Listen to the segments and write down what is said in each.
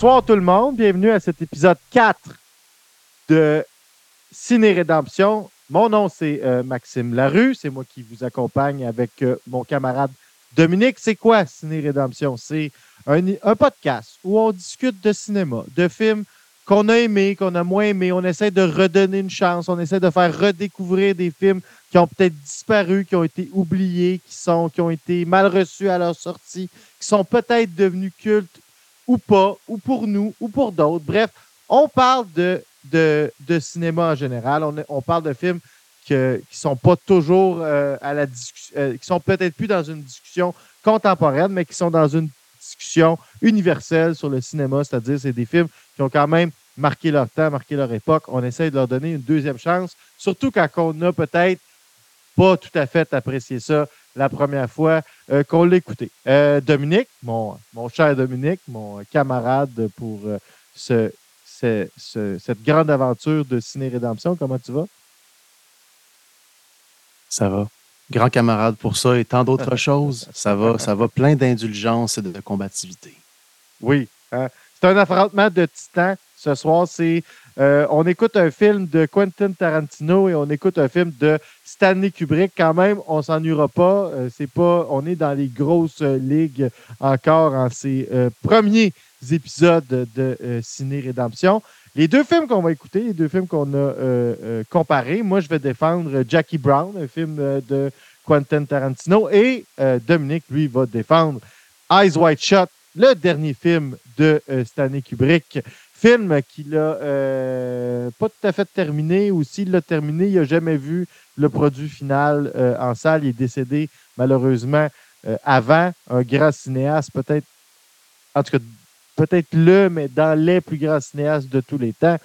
Bonsoir tout le monde, bienvenue à cet épisode 4 de Ciné Rédemption. Mon nom c'est euh, Maxime Larue, c'est moi qui vous accompagne avec euh, mon camarade Dominique. C'est quoi Ciné Rédemption? C'est un, podcast où on discute de cinéma, de films qu'on a aimés, qu'on a moins aimés. On essaie de redonner une chance, on essaie de faire redécouvrir des films qui ont peut-être disparu, qui ont été oubliés, qui, qui ont été mal reçus à leur sortie, qui sont peut-être devenus cultes ou pas, ou pour nous, ou pour d'autres. Bref, on parle de, de, cinéma en général. On, parle de films qui ne sont pas toujours euh, à la discussion, euh, qui sont peut-être plus dans une discussion contemporaine, mais qui sont dans une discussion universelle sur le cinéma, c'est-à-dire c'est des films qui ont quand même marqué leur temps, marqué leur époque. On essaie de leur donner une deuxième chance, surtout quand on a peut-être pas tout à fait apprécié ça la première fois euh, qu'on l'écoutait. Euh, Dominique, mon, mon cher Dominique, mon camarade pour euh, ce, ce- ce- cette grande aventure de Ciné Rédemption, comment tu vas? Ça va. Grand camarade pour ça et tant d'autres choses. Ça va, ça va plein d'indulgence et de combativité. Oui. hein. C'est un affrontement de titans. Ce soir, c'est euh, on écoute un film de Quentin Tarantino et on écoute un film de Stanley Kubrick. Quand même, on s'ennuiera pas. Euh, c'est pas. On est dans les grosses ligues encore en ces euh, premiers épisodes de Ciné Rédemption. Les deux films qu'on va écouter, les deux films qu'on a comparés, moi je vais défendre Jackie Brown, un film de Quentin Tarantino, et Dominique, lui, va défendre Eyes Wide Shut, le dernier film de Stanley Kubrick. Film qu'il a euh, pas tout à fait terminé, ou s'il l'a terminé, il n'a jamais vu le produit final euh, en salle. Il est décédé malheureusement euh, avant. Un grand cinéaste, peut-être, en tout cas, peut-être le, mais dans les plus grands cinéastes de tous les temps,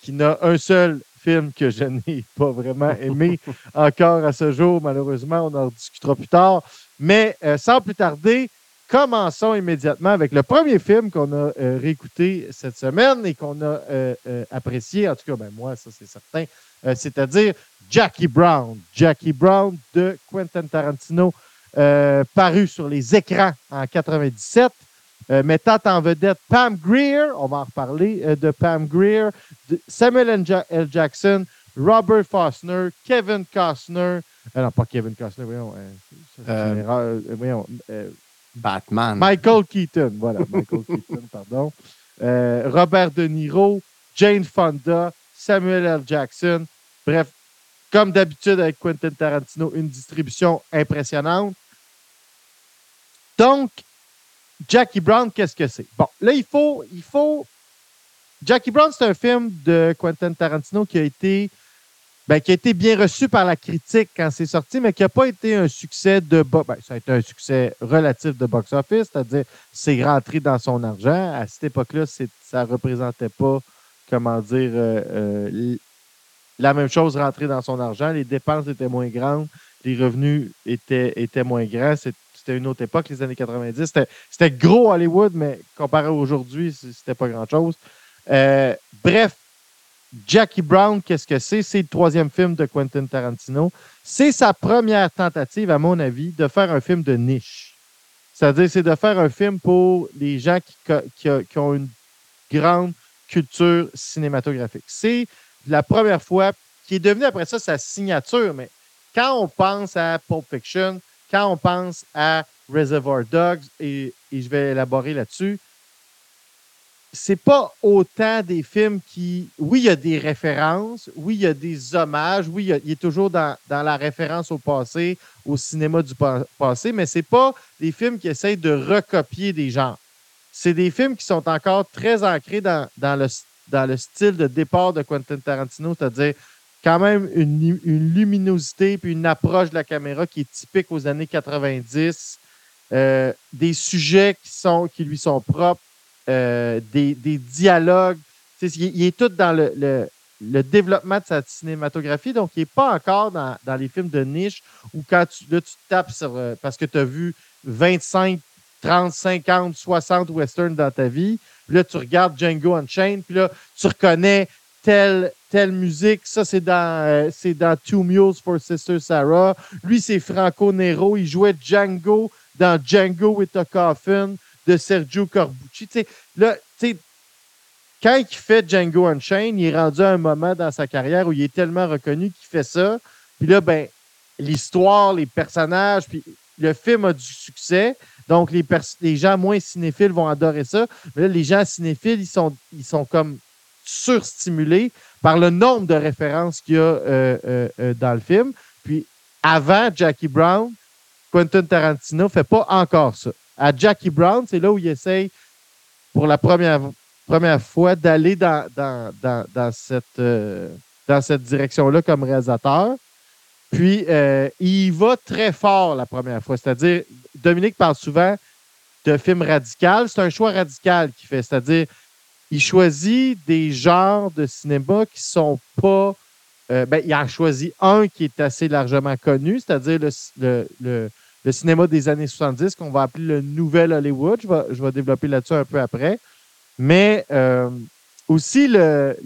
qui n'a un seul film que je n'ai pas vraiment aimé encore à ce jour. Malheureusement, on en discutera plus tard. Mais sans plus tarder, commençons immédiatement avec le premier film qu'on a euh, réécouté cette semaine et qu'on a euh, euh, apprécié. En tout cas, ben moi, ça c'est certain. C'est-à-dire Jackie Brown. Jackie Brown de Quentin Tarantino, paru sur les écrans en 97. euh, mettant en vedette Pam Greer, on va en reparler de Pam Greer, de Samuel L. Ja- L. Jackson, Robert Fassner, Kevin Costner, non pas Kevin Costner, voyons, ça, c'est une erreur, voyons, Batman. Michael Keaton, voilà, Michael Keaton, pardon. Euh, Robert De Niro, Jane Fonda, Samuel L. Jackson. Bref, comme d'habitude avec Quentin Tarantino, une distribution impressionnante. Donc, Jackie Brown, qu'est-ce que c'est? Bon, là, il faut, il faut. Jackie Brown, c'est un film de Quentin Tarantino qui a été ben, qui a été bien reçu par la critique quand c'est sorti, mais qui n'a pas été un succès de ben, ça a été un succès relatif de box-office, c'est-à-dire c'est rentré dans son argent. À cette époque-là, ça ne représentait pas, comment dire, euh, euh, la même chose rentrée dans son argent. Les dépenses étaient moins grandes, les revenus étaient, étaient moins grands. C'était une autre époque, les années 90. C'était- gros Hollywood, mais comparé à aujourd'hui, c'était pas grand-chose. Euh, bref, Jackie Brown, qu'est-ce que c'est? C'est le troisième film de Quentin Tarantino. C'est sa première tentative, à mon avis, de faire un film de niche. C'est-à-dire, c'est de faire un film pour les gens qui, ont une grande culture cinématographique. C'est la première fois qui est devenu après ça sa signature, mais quand on pense à Pulp Fiction, quand on pense à Reservoir Dogs, et je vais élaborer là-dessus, c'est pas autant des films qui. Oui, il y a des références, oui, il y a des hommages, oui, il, est toujours dans, dans la référence au passé, au cinéma du pa- passé, mais c'est pas des films qui essayent de recopier des genres. C'est des films qui sont encore très ancrés dans, dans le, dans le style de départ de Quentin Tarantino, c'est-à-dire quand même une, une luminosité puis une approche de la caméra qui est typique aux années 90, euh, des sujets qui, sont, qui lui sont propres, euh, des, dialogues. Il, est tout dans le, développement de sa cinématographie, donc il n'est pas encore dans, les films de niche où quand tu, là, tu tapes sur, euh, parce que tu as vu 25, 30, 50, 60 westerns dans ta vie, là tu regardes Django Unchained, puis là tu reconnais telle, telle musique, ça c'est dans, euh, c'est dans Two Mules for Sister Sarah. Lui c'est Franco Nero, il jouait Django dans Django with a Coffin. De Sergio Corbucci. Là, quand il fait Django Unchained, il est rendu à un moment dans sa carrière où il est tellement reconnu qu'il fait ça. Puis là, ben, l'histoire, les personnages, puis le film a du succès. Donc, les, gens moins cinéphiles vont adorer ça. Mais là, les gens cinéphiles, ils sont, ils sont comme surstimulés par le nombre de références qu'il y a euh, euh, euh, dans le film. Puis, avant Jackie Brown, Quentin Tarantino ne fait pas encore ça. À Jackie Brown, c'est là où il essaye pour la première fois d'aller dans, cette, euh, cette direction-là comme réalisateur. Puis, euh, il va très fort la première fois. C'est-à-dire, Dominique parle souvent de film radical. C'est un choix radical qu'il fait. C'est-à-dire, il choisit des genres de cinéma qui sont pas. Euh, ben, il en choisi un qui est assez largement connu, c'est-à-dire le, cinéma des années 70, qu'on va appeler le Nouvel Hollywood. Je vais, je vais développer là-dessus un peu après mais euh, aussi le,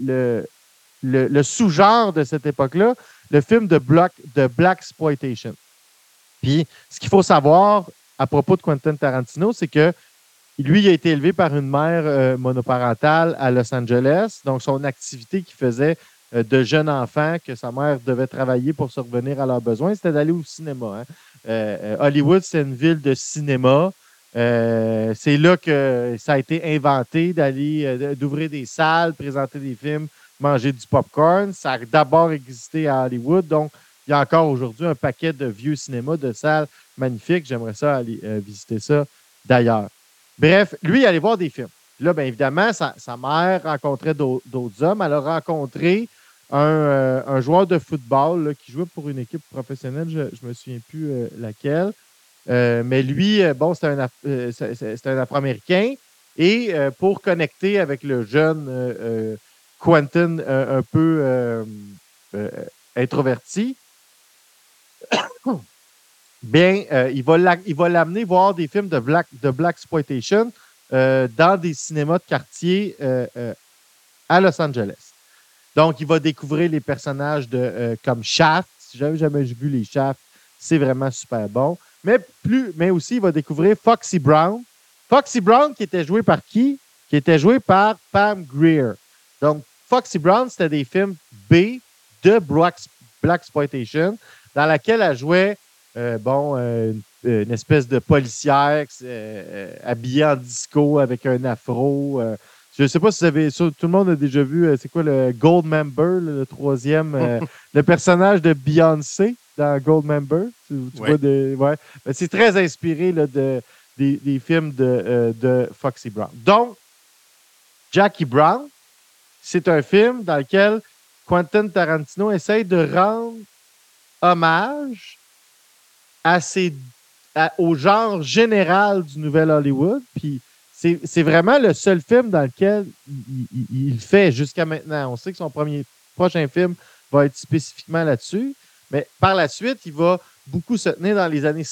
le, sous-genre de cette époque-là, le film de, Black, de Black Exploitation. Puis, ce qu'il faut savoir à propos de Quentin Tarantino, c'est que lui, il a été élevé par une mère euh, monoparentale à Los Angeles. Donc, son activité qu'il faisait de jeune enfant, que sa mère devait travailler pour survenir à leurs besoins, c'était d'aller au cinéma. Hein. Hollywood, c'est une ville de cinéma. Euh, c'est là que ça a été inventé d'aller euh, d'ouvrir des salles, présenter des films, manger du popcorn. Ça a d'abord existé à Hollywood, donc il y a encore aujourd'hui un paquet de vieux cinémas, de salles magnifiques. J'aimerais ça aller euh, visiter ça d'ailleurs. Bref, lui, il allait voir des films. Là, bien évidemment, sa, mère rencontrait d'autres hommes. Elle a rencontré un, joueur de football qui jouait pour une équipe professionnelle, je ne me souviens plus laquelle. Euh, mais lui, euh, bon, euh, un Afro-Américain. Et pour connecter avec le jeune Quentin un peu introverti, bien, il va l'amener voir des films de Black, de Black Exploitation dans des cinémas de quartier à Los Angeles. Donc, il va découvrir les personnages de, comme Shaft. Si j'avais jamais vu les Shaft, c'est vraiment super bon mais, aussi il va découvrir Foxy Brown. Foxy Brown qui était joué par qui? Qui était joué par Pam Greer. Donc, Foxy Brown, c'était des films B de Black, Exploitation, dans laquelle elle jouait, euh, bon, euh, une, espèce de policière euh, habillée en disco avec un afro. Je ne sais pas si vous avez. Tout le monde a déjà vu, c'est quoi le Gold Member, le, troisième, le personnage de Beyoncé dans Gold Member. Ben, c'est très inspiré de, des, films euh, de, Foxy Brown. Donc, Jackie Brown, c'est un film dans lequel Quentin Tarantino essaye de rendre hommage à au genre général du Nouvel Hollywood. Puis c'est vraiment le seul film dans lequel il, fait jusqu'à maintenant. On sait que son prochain film va être spécifiquement là-dessus. Mais par la suite, il va beaucoup se tenir dans les années,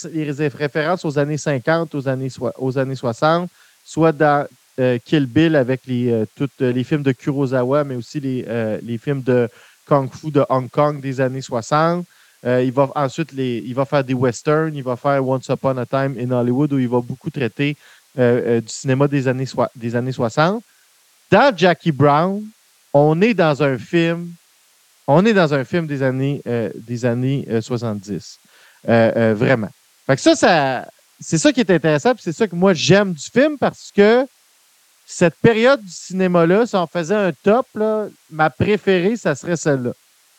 références aux années 50, aux années, aux années 60, soit dans euh, Kill Bill avec les, euh, euh, les films de Kurosawa, mais aussi les, films de Kung Fu de Hong Kong des années 60. il va ensuite il va faire des westerns, il va faire Once Upon a Time in Hollywood où il va beaucoup traiter du cinéma des années, des années 60. Dans Jackie Brown, on est dans un film on est dans un film des années, euh, des années 70. Euh, euh, vraiment. Fait que ça, ça c'est ça qui est intéressant, c'est ça que moi j'aime du film parce que cette période du cinéma-là, si on faisait un top, ma préférée, ça serait celle-là.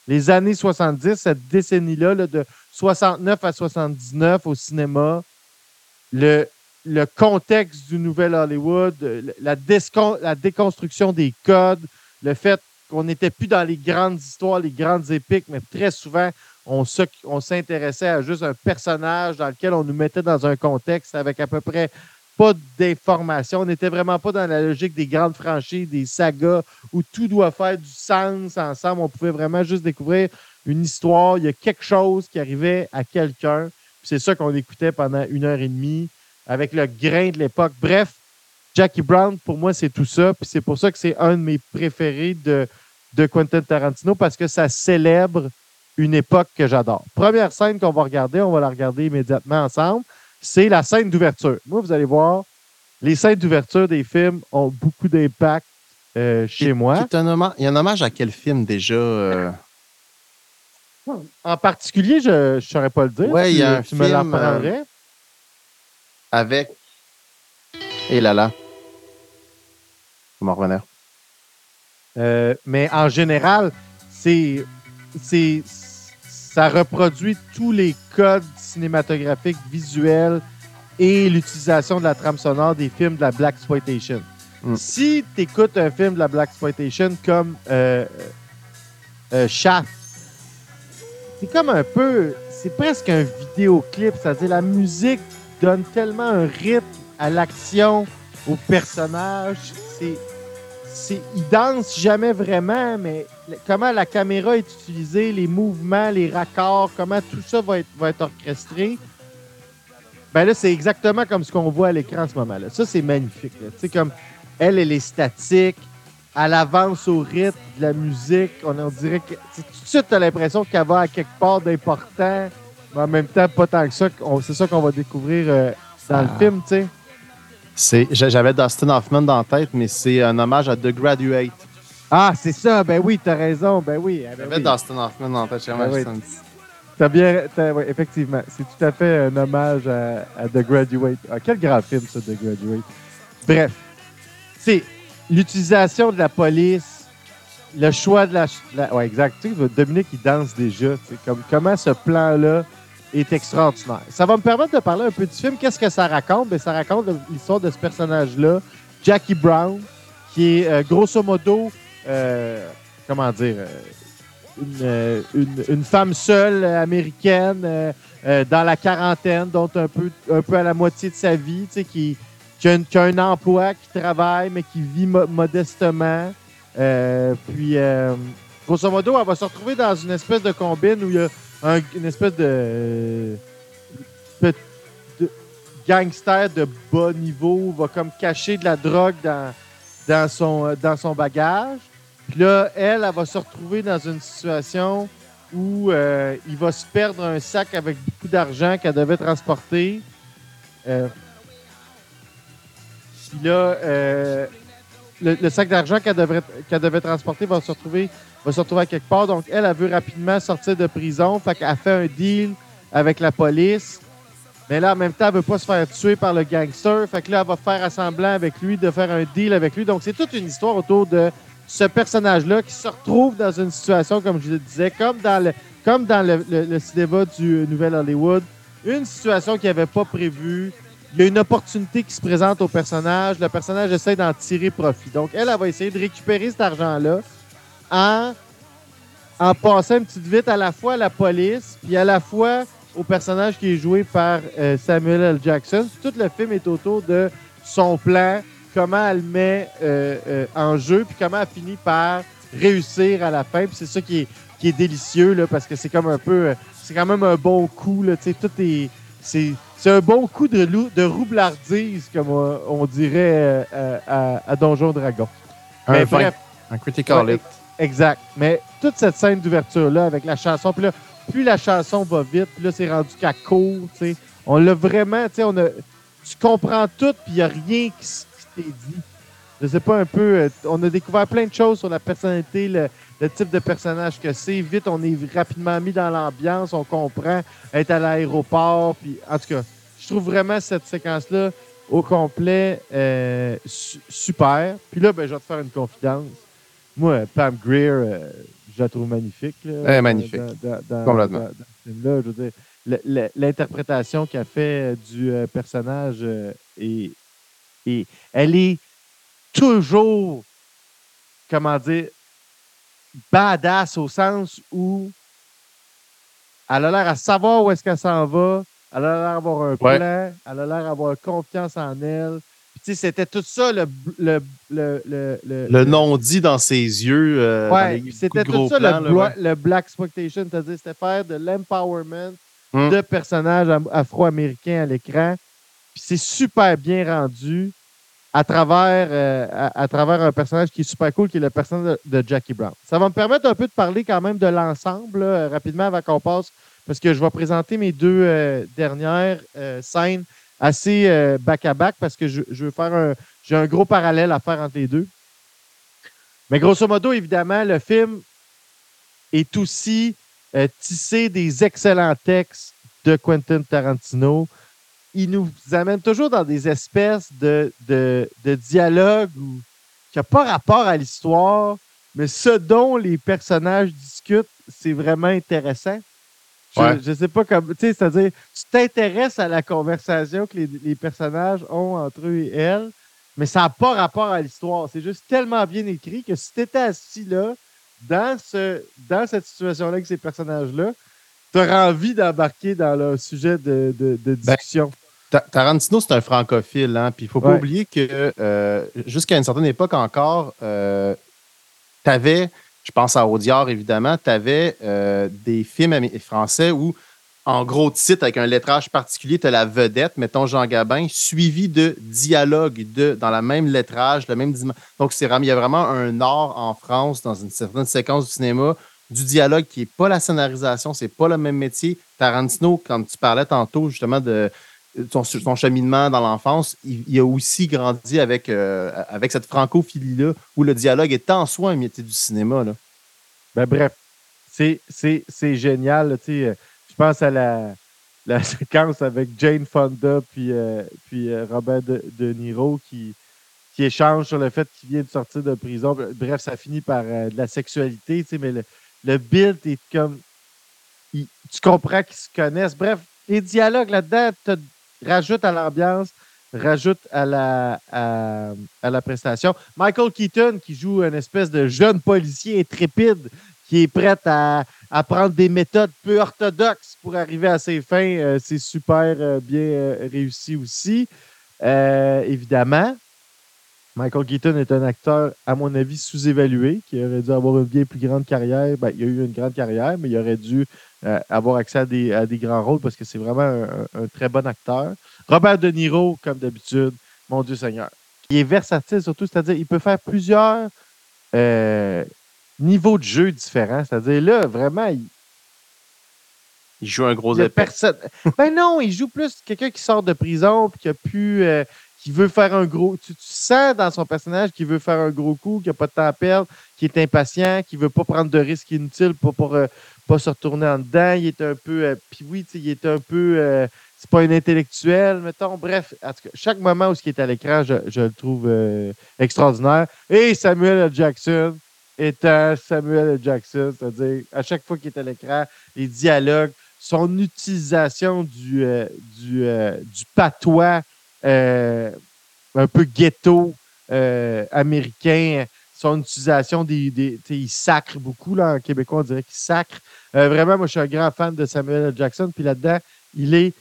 Les années 70, cette décennie-là, de 69 à 79 au cinéma, le, le contexte du nouvel Hollywood, la, la déconstruction des codes, le fait qu'on n'était plus dans les grandes histoires, les grandes épiques, mais très souvent, on, s'intéressait à juste un personnage dans lequel on nous mettait dans un contexte avec à peu près pas d'informations. On n'était vraiment pas dans la logique des grandes franchises, des sagas où tout doit faire du sens ensemble. On pouvait vraiment juste découvrir une histoire. Il y a quelque chose qui arrivait à quelqu'un. C'est ça qu'on écoutait pendant une heure et demie avec le grain de l'époque. Bref, Jackie Brown, pour moi, c'est tout ça. Puis c'est pour ça que c'est un de mes préférés de, de Quentin Tarantino parce que ça célèbre une époque que j'adore. Première scène qu'on va regarder, on va la regarder immédiatement ensemble, c'est la scène d'ouverture. Moi, vous allez voir, les scènes d'ouverture des films ont beaucoup d'impact euh, chez moi. Un hommage- Il y a un hommage à quel film déjà? euh? En particulier, je ne saurais pas le dire. Ouais, il y a un me film, l'apprendrais. Avec. Et là là. Comment revenir? Euh, mais en général, c'est, c'est, ça reproduit tous les codes cinématographiques, visuels et l'utilisation de la trame sonore des films de la Black Exploitation. Mm. Si tu écoutes un film de la Black Exploitation comme euh, euh, Shaft, c'est comme un peu, c'est presque un vidéoclip, c'est-à-dire la musique donne tellement un rythme à l'action, au personnage. C'est, c'est, il danse jamais vraiment, mais comment la caméra est utilisée, les mouvements, les raccords, comment tout ça va être, va être orchestré. Ben là, c'est exactement comme ce qu'on voit à l'écran en ce moment-là. Ça, c'est magnifique. comme elle, elle est statique, elle avance au rythme de la musique. On, dirait que tout de suite, tu as l'impression qu'elle va à quelque part d'important, mais en même temps, pas tant que ça. C'est ça qu'on va découvrir euh, dans le Ah. film, tu sais. J'avais Dustin Hoffman dans la tête, mais c'est un hommage à The Graduate. Ah, c'est ça. Ben oui, t'as raison. Ben oui. eh ben J'avais oui. Dustin Hoffman dans la tête. Oui. T'as bien. t'as- ouais, effectivement. C'est tout à fait un hommage à, à The Graduate. Ah, quel grand film, ça, The Graduate. Bref. C'est l'utilisation de la police, le choix de la. la- ouais, exact. Tu sais, Dominique, il danse déjà. Comme, comment ce plan-là est extraordinaire. Ça va me permettre de parler un peu du film. Qu'est-ce que ça raconte? Ben, ça raconte l'histoire de ce personnage-là, Jackie Brown, qui est euh, grosso modo. euh, comment dire? euh, une, une- femme seule américaine dans la quarantaine, dont un peu, un peu à la moitié de sa vie, tu sais, qui, qui, a un, emploi, qui travaille, mais qui vit mo- modestement. Euh, puis, euh, grosso modo, elle va se retrouver dans une espèce de combine où il y a un- une espèce de, euh, de gangster de bas niveau, va comme cacher de la drogue dans, dans, son, dans son bagage. Puis là, elle, elle va se retrouver dans une situation où il va se perdre un sac avec beaucoup d'argent qu'elle devait transporter. Puis là, le, sac d'argent qu'elle devait transporter va se retrouver à quelque part. Donc, elle, elle veut rapidement sortir de prison. Fait qu'elle fait un deal avec la police. Mais là, en même temps, elle veut pas se faire tuer par le gangster. Fait que là, elle va faire assemblant avec lui, de faire un deal avec lui. Donc, c'est toute une histoire autour de ce personnage-là qui se retrouve dans une situation, comme je le disais, comme dans le, comme le cinéma du Nouvel Hollywood, une situation qu'il n'avait pas prévue. Il y a une opportunité qui se présente au personnage. Le personnage essaie d'en tirer profit. Donc, elle, elle va essayer de récupérer cet argent-là en, en passant une petite vite à la fois à la police, puis à la fois au personnage qui est joué par euh, Samuel L. Jackson. Tout le film est autour de son plan, comment elle met euh, euh, en jeu, puis comment elle finit par réussir à la fin. C'est ça qui est, délicieux, là, parce que c'est comme un peu... c'est quand même un bon coup, là, tu tout est... C'est, c'est un bon coup de, de roublardise, comme on, on dirait euh, à, à Donjon Dragon. Un Mais bref, Un critical hit. Exact. Mais toute cette scène d'ouverture-là avec la chanson, puis là, plus la chanson va vite, puis là, c'est rendu qu'à court, tu sais. On l'a vraiment, tu sais, on a. Tu comprends tout, puis il n'y a rien qui t'est dit. Je sais pas un peu. euh, on a découvert plein de choses sur la personnalité, le, le type de personnage que c'est. Vite, on est rapidement mis dans l'ambiance, on comprend être à l'aéroport, puis en tout cas, je trouve vraiment cette séquence-là au complet euh, su- super. Puis là, ben, je vais te faire une confidence. Moi, Pam Greer, euh, je la trouve magnifique. Là, Elle est magnifique. Dans, Complètement. dans- ce film-là, je veux dire, l'interprétation qu'elle fait euh, du personnage est, est- elle est toujours, comment dire, badass au sens où elle a l'air à savoir où est-ce qu'elle s'en va, elle a l'air d'avoir un Ouais. plan, elle a l'air d'avoir confiance en elle. Puis, c'était tout ça, le, le, le, le, le- Le non-dit dans ses yeux. euh, Ouais, c'était gros tout ça plans, le, là, bla- ouais. le Black Exploitation, c'est-à-dire c'était faire de l'empowerment Hmm. de personnages am- afro-américains à l'écran. Puis c'est super bien rendu à travers, euh, à, travers un personnage qui est super cool, qui est le personnage de, Jackie Brown. Ça va me permettre un peu de parler quand même de l'ensemble, là, rapidement avant qu'on passe, parce que je vais présenter mes deux euh, dernières euh, scènes assez back-à-back parce que je, veux faire un. J'ai un gros parallèle à faire entre les deux. Mais grosso modo, évidemment, le film est aussi tissé des excellents textes de Quentin Tarantino. Il nous amène toujours dans des espèces de, de, de dialogues qui n'ont pas rapport à l'histoire, mais ce dont les personnages discutent, c'est vraiment intéressant. Je ne sais pas comment. Tu sais, c'est-à-dire, tu t'intéresses à la conversation que les, personnages ont entre eux et elle, mais ça n'a pas rapport à l'histoire. C'est juste tellement bien écrit que si tu étais assis là, dans, ce, dans cette situation-là avec ces personnages-là, tu auras envie d'embarquer dans le sujet de, de, ben, Tarantino, c'est un francophile, hein? Puis il ne faut pas oublier que euh, jusqu'à une certaine époque encore, euh, tu avais je pense à Audiard, évidemment, tu avais euh, des films français où, en gros titre, avec un lettrage particulier, tu as la vedette, mettons Jean Gabin, suivi de dialogues de, dans la même lettrage, le même Donc, il y a vraiment un art en France, dans une certaine séquence du cinéma, du dialogue qui n'est pas la scénarisation, c'est pas le même métier. Tarantino, quand tu parlais tantôt justement de son, cheminement dans l'enfance, il, a aussi grandi avec, euh, avec cette francophilie-là, où le dialogue est en soi un métier du cinéma. Là. Ben, bref, c'est génial. je pense à la, séquence avec Jane Fonda puis, euh, puis euh, Robert de, Niro qui, qui échange sur le fait qu'il vient de sortir de prison. Bref, ça finit par de la sexualité, mais le, le build est comme. tu comprends qu'ils se connaissent. Bref, les dialogues là-dedans, rajoute à l'ambiance, rajoute à la, à, la prestation. Michael Keaton, qui joue une espèce de jeune policier intrépide, qui est prêt à, à prendre des méthodes peu orthodoxes pour arriver à ses fins, euh, c'est super euh, bien euh, réussi aussi. évidemment, Michael Keaton est un acteur, à mon avis, sous-évalué, qui aurait dû avoir une bien plus grande carrière. Ben, il a eu une grande carrière, mais il aurait dû euh, avoir accès à des, à des, grands rôles parce que c'est vraiment un, très bon acteur. Robert De Niro, comme d'habitude, mon Dieu Seigneur. Il est versatile surtout, c'est-à-dire il peut faire plusieurs euh, niveaux de jeu différents. C'est-à-dire là, vraiment, il, il joue un gros épée. Personne... ben non, il joue plus quelqu'un qui sort de prison et qui a pu euh, qui veut faire un gros. Tu, sens dans son personnage qu'il veut faire un gros coup, qu'il n'a pas de temps à perdre, qu'il est impatient, qu'il ne veut pas prendre de risques inutiles pour, euh, pas se retourner en dedans. Il est un peu. Euh, puis oui, il est un peu. Euh, c'est pas un intellectuel, mettons. Bref, en tout cas, chaque moment où ce qui est à l'écran, je, le trouve extraordinaire. Et Samuel. Jackson étant Samuel L. Jackson, c'est-à-dire à chaque fois qu'il est à l'écran, les dialogues, son utilisation du, du patois euh, un peu ghetto euh, américain. Son utilisation des. des il sacre beaucoup, là, en québécois, on dirait qu'il sacre. Euh, vraiment, moi, je suis un grand fan de Samuel L. Jackson. Puis là-dedans, il est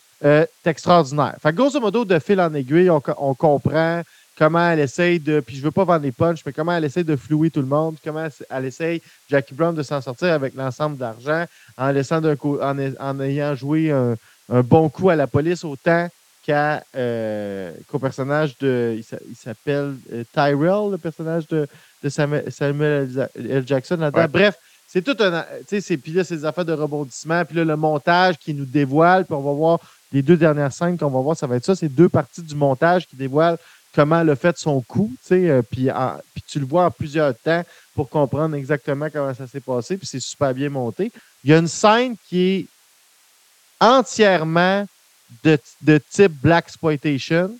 extraordinaire. Fait grosso modo, de fil en aiguille, on, comprend comment elle essaye de. Puis je veux pas vendre les punchs, mais comment elle essaye de flouer tout le monde, comment elle essaye, Jackie Brown, de s'en sortir avec l'ensemble d'argent en laissant d'un en, en, ayant joué un, un, bon coup à la police autant euh, qu'au personnage de. Il s'appelle euh, Tyrell, le personnage de, Samuel, L. Jackson là-dedans. Bref, c'est tout un. Tu sais, puis là, c'est des affaires de rebondissement. Puis là, le montage qui nous dévoile. Puis on va voir les deux dernières scènes qu'on va voir, ça va être ça. C'est deux parties du montage qui dévoilent comment elle a fait son coup. Tu sais, euh, puis, puis tu le vois en plusieurs temps pour comprendre exactement comment ça s'est passé. Puis c'est super bien monté. Il y a une scène qui est entièrement de, de type Black Exploitation,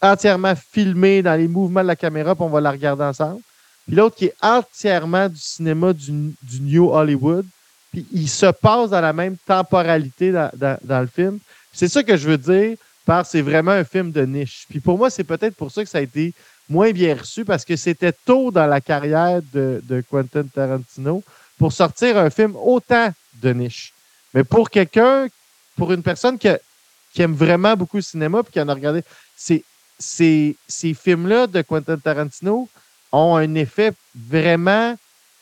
entièrement filmé dans les mouvements de la caméra, puis on va la regarder ensemble. Puis l'autre qui est entièrement du cinéma du, New Hollywood. Puis il se passe dans la même temporalité dans, le film. C'est ça que je veux dire par c'est vraiment un film de niche. Puis pour moi, c'est peut-être pour ça que ça a été moins bien reçu parce que c'était tôt dans la carrière de, de Quentin Tarantino pour sortir un film autant de niche. Mais pour quelqu'un, pour une personne qui a qui aime vraiment beaucoup le cinéma puis qui en a regardé. Ces, ces, films-là de Quentin Tarantino ont un effet vraiment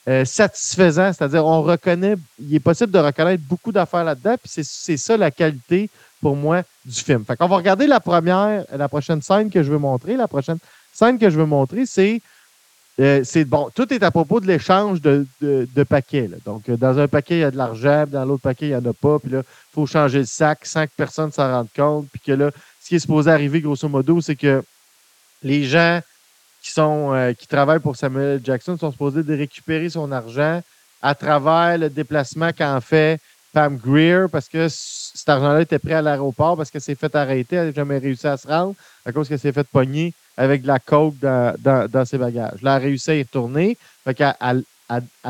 euh, satisfaisant. C'est-à-dire, on reconnaît, il est possible de reconnaître beaucoup d'affaires là-dedans, puis c'est ça la qualité pour moi du film. Fait qu'on va regarder la première, la prochaine scène que je veux montrer. La prochaine scène que je veux montrer, c'est euh, c'est bon, tout est à propos de l'échange de, de, paquets. Donc, euh, dans un paquet, il y a de l'argent, dans l'autre paquet, il n'y en a pas. Puis là, il faut changer le sac sans que personne s'en rende compte. Puis que là, ce qui est supposé arriver, grosso modo, c'est que les gens qui, sont, euh, qui travaillent pour Samuel Jackson sont supposés de récupérer son argent à travers le déplacement qu'en fait Pam Greer, parce que cet argent-là était prêt à l'aéroport, parce qu'elle s'est fait arrêter, elle n'a jamais réussi à se rendre, à cause qu'elle s'est fait pogner avec de la coke dans, ses bagages. Là, elle a réussi à y retourner, fait elle,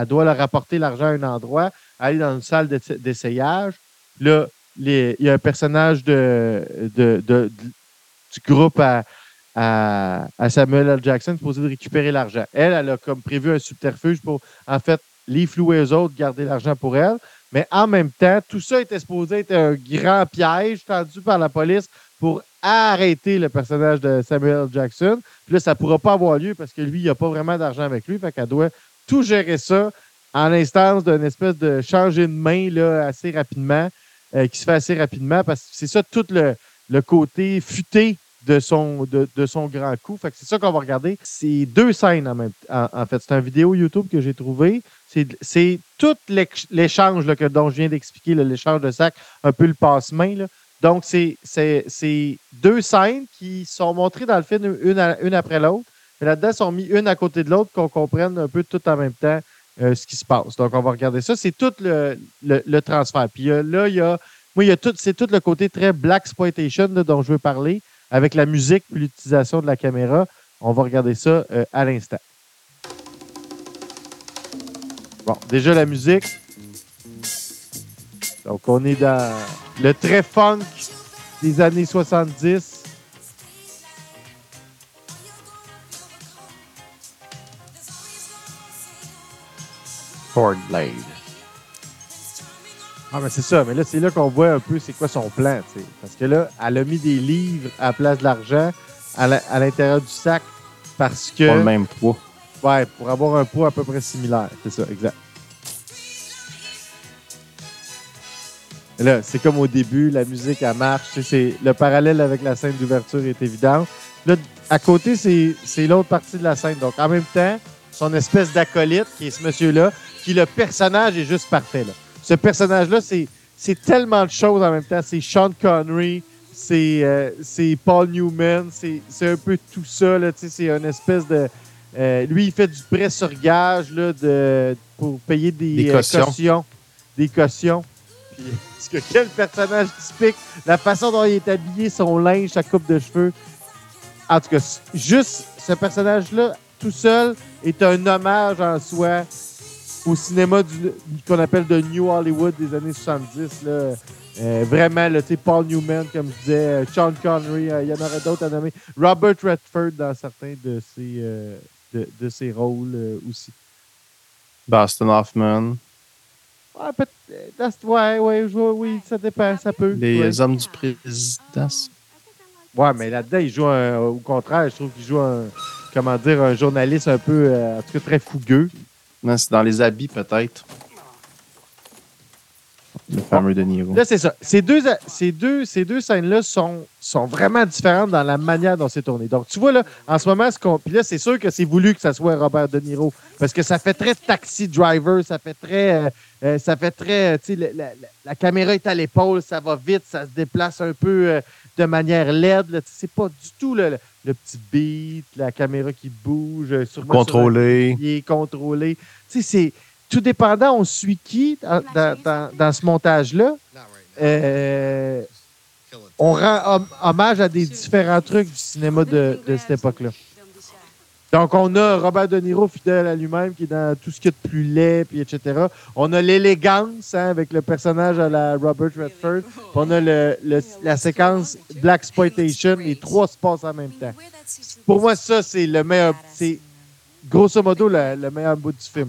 doit leur rapporter l'argent à un endroit, aller dans une salle d'essayage. Là, il y a un personnage du groupe à, Samuel L. Jackson supposé de récupérer l'argent. Elle, elle a comme prévu un subterfuge pour, en fait, les flouer eux autres, garder l'argent pour elle. Mais en même temps, tout ça était supposé être un grand piège tendu par la police pour arrêter le personnage de Samuel. Jackson. Puis là, ça ne pourra pas avoir lieu parce que lui, il n'a pas vraiment d'argent avec lui. Fait qu'elle doit tout gérer ça en l'instance d'une espèce de changer de main là, assez rapidement, euh, qui se fait assez rapidement parce que c'est ça tout le, côté futé de son, grand coup. Fait que c'est ça qu'on va regarder. C'est deux scènes en même En, fait, c'est une vidéo YouTube que j'ai trouvé. C'est tout l'échange dont je viens d'expliquer, l'échange de sac, un peu le passe-main. Donc, c'est deux scènes qui sont montrées dans le film une, une après l'autre. Mais là-dedans, sont mis une à côté de l'autre, qu'on comprenne un peu tout en même temps euh, ce qui se passe. Donc, on va regarder ça. C'est tout le, le, transfert. Puis euh, là, il y a. Moi, il y a tout, c'est tout le côté très black exploitation dont je veux parler, avec la musique et l'utilisation de la caméra. On va regarder ça euh, à l'instant. Bon, déjà la musique. Donc, on est dans le très funk des années 70. Blade. Ah, mais c'est ça. Mais là, c'est là qu'on voit un peu c'est quoi son plan. Parce que là, elle a mis des livres à la place de l'argent à l'intérieur du sac parce que. Pour le même poids. Ouais, pour avoir un poids à peu près similaire. C'est ça, exact. Là, c'est comme au début, la musique, elle marche. C'est, le parallèle avec la scène d'ouverture est évident. Là, à côté, c'est, c'est l'autre partie de la scène. Donc, en même temps, son espèce d'acolyte, qui est ce monsieur-là, qui le personnage est juste parfait. Là. Ce personnage-là, c'est, c'est tellement de choses en même temps. C'est Sean Connery, c'est, euh, c'est Paul Newman, c'est, c'est un peu tout ça. Là, c'est une espèce de. Euh, lui, il fait du prêt sur gage là, de, pour payer des, des euh, cautions. Des cautions. Puis, parce que quel personnage typique. La façon dont il est habillé, son linge, sa coupe de cheveux? En tout cas, juste ce personnage-là, tout seul, est un hommage en soi au cinéma qu'on appelle de New Hollywood des années 70. Là. Euh, vraiment, Paul Newman, comme je disais, euh, Sean Connery, euh, il y en aurait d'autres à nommer. Robert Redford dans certains de ses, de, de, ses rôles aussi. Boston Hoffman. Ouais, ouais, ouais, oui, ça dépend, ça peut. Les hommes du président. Ouais, mais là-dedans, il joue au contraire, je trouve qu'il joue un, comment dire, un journaliste un peu, en tout cas, très fougueux. Non, c'est dans les habits, peut-être. Le fameux de Niro. Là, c'est ça. Ces deux, ces deux, ces deux scènes-là sont, sont vraiment différentes dans la manière dont c'est tourné. Donc, tu vois, là, en ce moment, ce qu'on. Puis là, c'est sûr que c'est voulu que ça soit Robert De Niro. Parce que ça fait très taxi driver, ça fait très. Euh, euh, ça fait très. Tu sais, la, caméra est à l'épaule, ça va vite, ça se déplace un peu euh, de manière laide. C'est pas du tout le, le, petit beat, la caméra qui bouge. Sur, contrôlé. Qui est contrôlé. Tu sais, c'est tout dépendant, on suit qui dans, ce montage-là. Euh, on rend hommage à des différents trucs du cinéma de, cette époque-là. Donc, on a Robert De Niro fidèle à lui-même, qui est dans tout ce qui est de plus laid, puis etc. On a l'élégance hein, avec le personnage à la Robert Redford. on a la séquence Black Exploitation. Les trois se passent en même temps. Pour moi, ça, c'est le meilleur. C'est grosso modo le, meilleur bout du film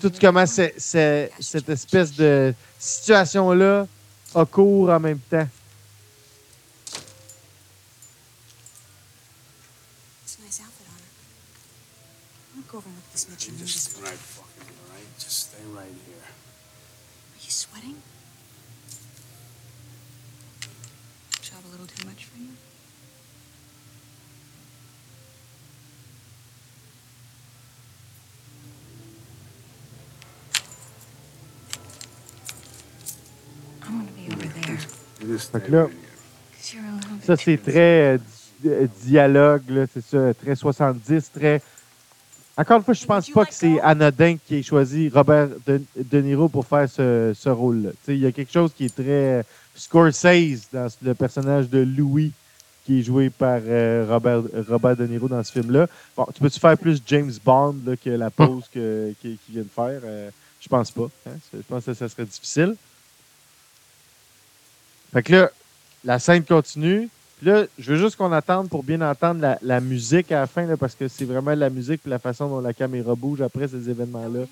tout comment cette espèce de situation-là a cours en même temps. Que là, Ça, c'est très euh, dialogue, c'est ça, très 70, très. Encore une fois, je pense pas que c'est anodin qui ait choisi Robert De, Niro pour faire ce, ce rôle-là. Il y a quelque chose qui est très Scorsese dans le personnage de Louis qui est joué par euh, Robert, Robert De Niro dans ce film-là. Bon, tu peux-tu faire plus James Bond que la pause qu'il vient de faire? Euh, je pense pas. Hein. Je pense que ça serait difficile. Fait que là, la scène continue. Puis là, je veux juste qu'on attende pour bien entendre la, musique à la fin, parce que c'est vraiment la musique et la façon dont la caméra bouge après ces événements-là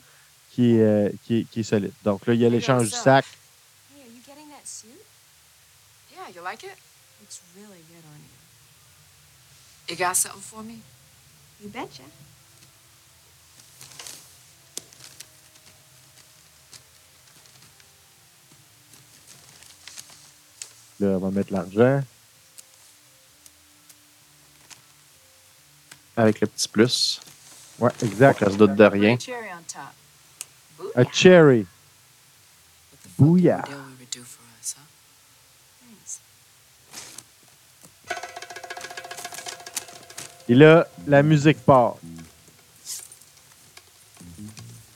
qui, est, euh, qui, est, solide. Donc là, il y a l'échange du sac. you like it? It's really good on you. You got something for me? You betcha. Là, on va mettre l'argent. Avec le petit plus. Ouais, exact. Ça se doute de rien. A cherry. Booyah. Et là, la musique part.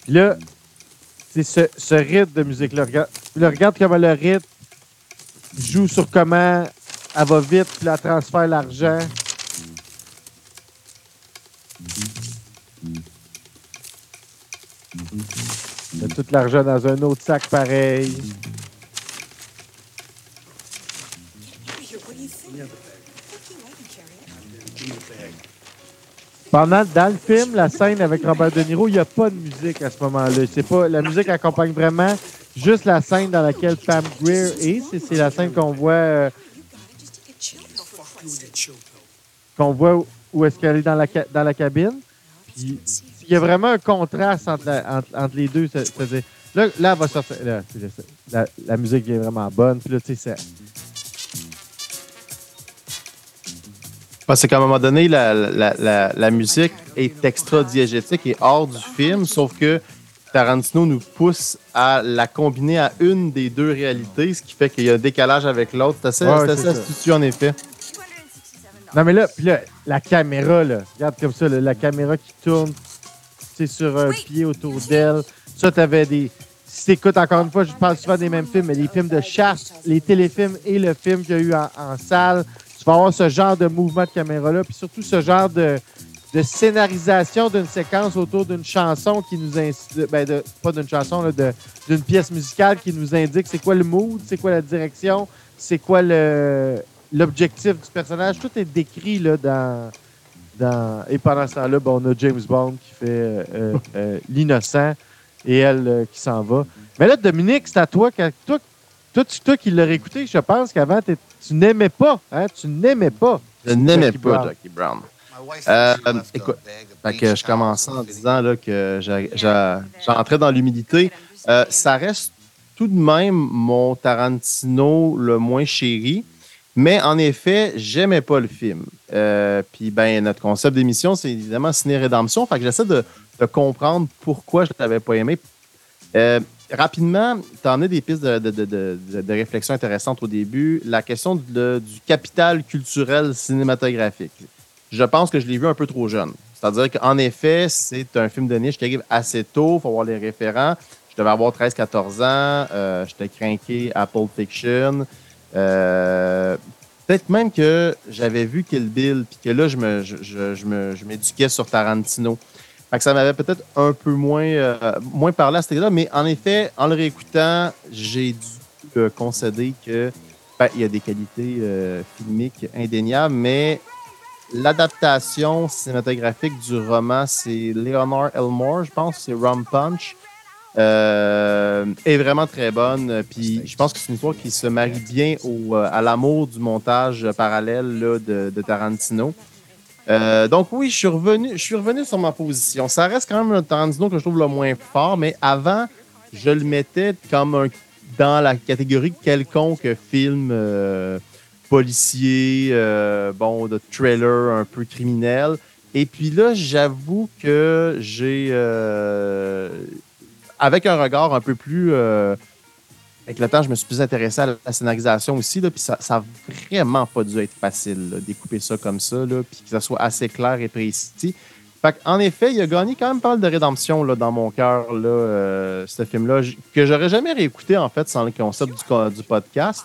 Puis là, c'est ce, ce rythme de musique-là. Regarde, regarde comment le rythme joue sur comment elle va vite, puis elle transfère l'argent. A tout l'argent dans un autre sac pareil. Pendant, dans le film, la scène avec Robert De Niro, il n'y a pas de musique à ce moment-là. C'est pas, la musique accompagne vraiment juste la scène dans laquelle Pam Greer est. C'est, la scène qu'on voit, euh, qu'on voit où est-ce qu'elle est dans la, dans la cabine. il y a vraiment un contraste entre, les deux. Là, là, va sortir. la, musique est vraiment bonne. Puis là, tu sais, C'est qu'à un moment donné, la, la, musique est extra-diégétique et hors du film, sauf que Tarantino nous pousse à la combiner à une des deux réalités, ce qui fait qu'il y a un décalage avec l'autre. C'est assez, assez astucieux, en effet. Non, mais là, puis là, la caméra, là, regarde comme ça, la caméra qui tourne sur un pied autour d'elle. Ça, tu avais des. Si tu écoutes encore une fois, je parle souvent des mêmes films, mais les films de chasse, les téléfilms et le film qu'il y a eu en salle, va avoir ce genre de mouvement de caméra-là, puis surtout ce genre de, de scénarisation d'une séquence autour d'une chanson qui nous indique, ben de, pas d'une chanson, d'une pièce musicale qui nous indique c'est quoi le mood, c'est quoi la direction, c'est quoi l'objectif du personnage. Tout est décrit là, dans, dans. Et pendant ce temps-là, on a James Bond qui fait euh, euh, euh, l'innocent et elle qui s'en va. Mais là, Dominique, c'est à toi, toi, toi, toi qui l'as écouté, je pense qu'avant, tu n'aimais pas. Hein? Tu n'aimais pas. Je n'aimais pas Jackie Brown. Euh, écoute, que je commençais en disant là, que j'entrais dans l'humidité. Euh, ça reste tout de même mon Tarantino le moins chéri. Mais en effet, j'aimais pas le film. Euh, puis ben notre concept d'émission, c'est évidemment ciné rédemption. Fait que j'essaie de, de, comprendre pourquoi je l'avais pas aimé. Euh, rapidement, tu en as des pistes de, réflexion intéressantes au début. La question du capital culturel cinématographique. Je pense que je l'ai vu un peu trop jeune. C'est-à-dire qu'en effet, c'est un film de niche qui arrive assez tôt. Il faut avoir les référents. Je devais avoir 13-14 ans. Euh, J'étais craqué à Pulp Fiction. Euh, peut-être même que j'avais vu Kill Bill, puis que là, je m'éduquais je, je, sur Tarantino. Fait que ça m'avait peut-être un peu moins, euh, moins parlé à ce là mais en effet, en le réécoutant, j'ai dû concéder que ben, il y a des qualités filmiques indéniables, mais l'adaptation cinématographique du roman, c'est Leonard Elmore, je pense, c'est Rum Punch, est vraiment très bonne. Puis je pense que c'est une histoire qui se marie bien au, à l'amour du montage parallèle là, de, de Tarantino. Euh, donc oui, je suis revenu, je suis revenu sur ma position. Ça reste quand même un Tarantino que je trouve le moins fort, mais avant, je le mettais comme un, dans la catégorie quelconque film euh, policier, euh, bon, de trailer un peu criminel. Et puis là, j'avoue que j'ai, avec un regard un peu plus avec le temps, je me suis plus intéressé à la scénarisation aussi, là, puis ça n'a vraiment pas dû être facile, là, découper ça comme ça, là, puis que ça soit assez clair et précis. Fait en effet, il a gagné quand même pas mal de rédemption là, dans mon cœur, là, euh, ce film-là, que j'aurais jamais réécouté, en fait, sans le concept du, du podcast.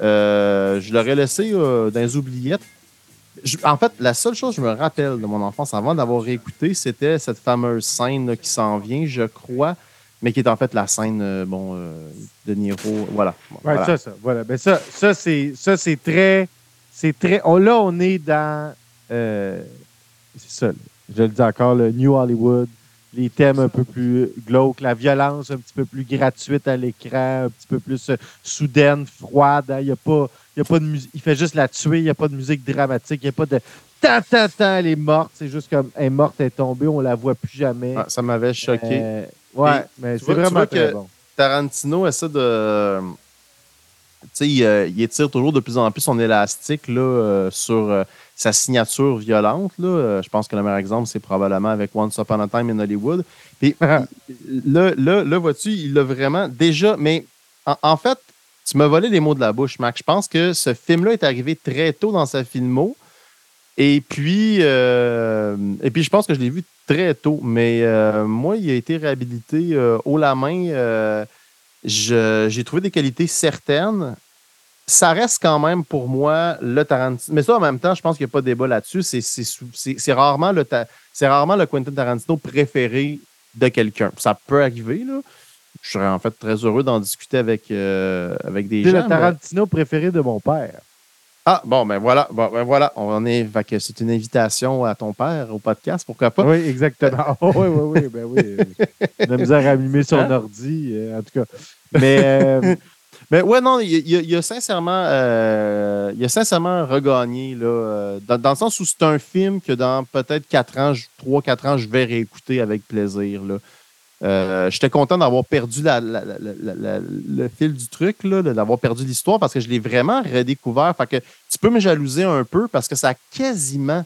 Euh, je l'aurais laissé euh, dans les oubliettes. en fait, la seule chose que je me rappelle de mon enfance avant d'avoir réécouté, c'était cette fameuse scène qui s'en vient, je crois, mais qui est en fait la scène bon, de Niro. Voilà. voilà. ça, ça. Voilà. Ben, ça, ça c'est, ça, c'est très. C'est très. On, là, on est dans. c'est ça je le dis encore, le New Hollywood, les thèmes un peu plus glauques, la violence un petit peu plus gratuite à l'écran, un petit peu plus euh, soudaine, froide. Hein. Il y a pas, il y a pas de musique. Il fait juste la tuer, il n'y a pas de musique dramatique, il n'y a pas de tant, tant, tant, elle est morte. C'est juste comme elle est morte, elle est tombée, on la voit plus jamais. Ah, ça m'avait choqué. Euh, ouais, mais c'est vraiment très bon. Tarantino essaie de. Il, euh, il, étire toujours de plus en plus son élastique là, sur sa signature violente. Là. Euh, je pense que le meilleur exemple, c'est probablement avec Once Upon a Time in Hollywood. Puis là, là, vois-tu, il l'a vraiment déjà. Mais en, fait, tu m'as volé les mots de la bouche, Mac. Je pense que ce film-là est arrivé très tôt dans sa filmo. Et puis, euh, et puis, je pense que je l'ai vu très tôt. Mais euh, moi, il a été réhabilité haut la main. J'ai trouvé des qualités certaines ça reste quand même pour moi le Tarantino. Mais ça, en même temps, je pense qu'il n'y a pas de débat là-dessus. C'est rarement, le rarement le Quentin Tarantino préféré de quelqu'un. Ça peut arriver, là. Je serais en fait très heureux d'en discuter avec, euh, avec des gens. C'est le Tarantino préféré de mon père. Ah, bon, ben voilà. Bon, ben voilà. On est. C'est une invitation à ton père au podcast, pourquoi pas? Oui, exactement. oui, oui, oui. Ben oui. On a misère à allumer son hein? ordi, euh, en tout cas. Mais. Euh, mais ouais, non, il, a sincèrement, euh, il a sincèrement regagné, là, euh, dans, le sens où c'est un film que dans peut-être 4 ans, 3-4 ans, je vais réécouter avec plaisir. Là. Euh, J'étais content d'avoir perdu le fil du truc, d'avoir perdu l'histoire parce que je l'ai vraiment redécouvert. Fait que tu peux me jalouser un peu parce que ça a quasiment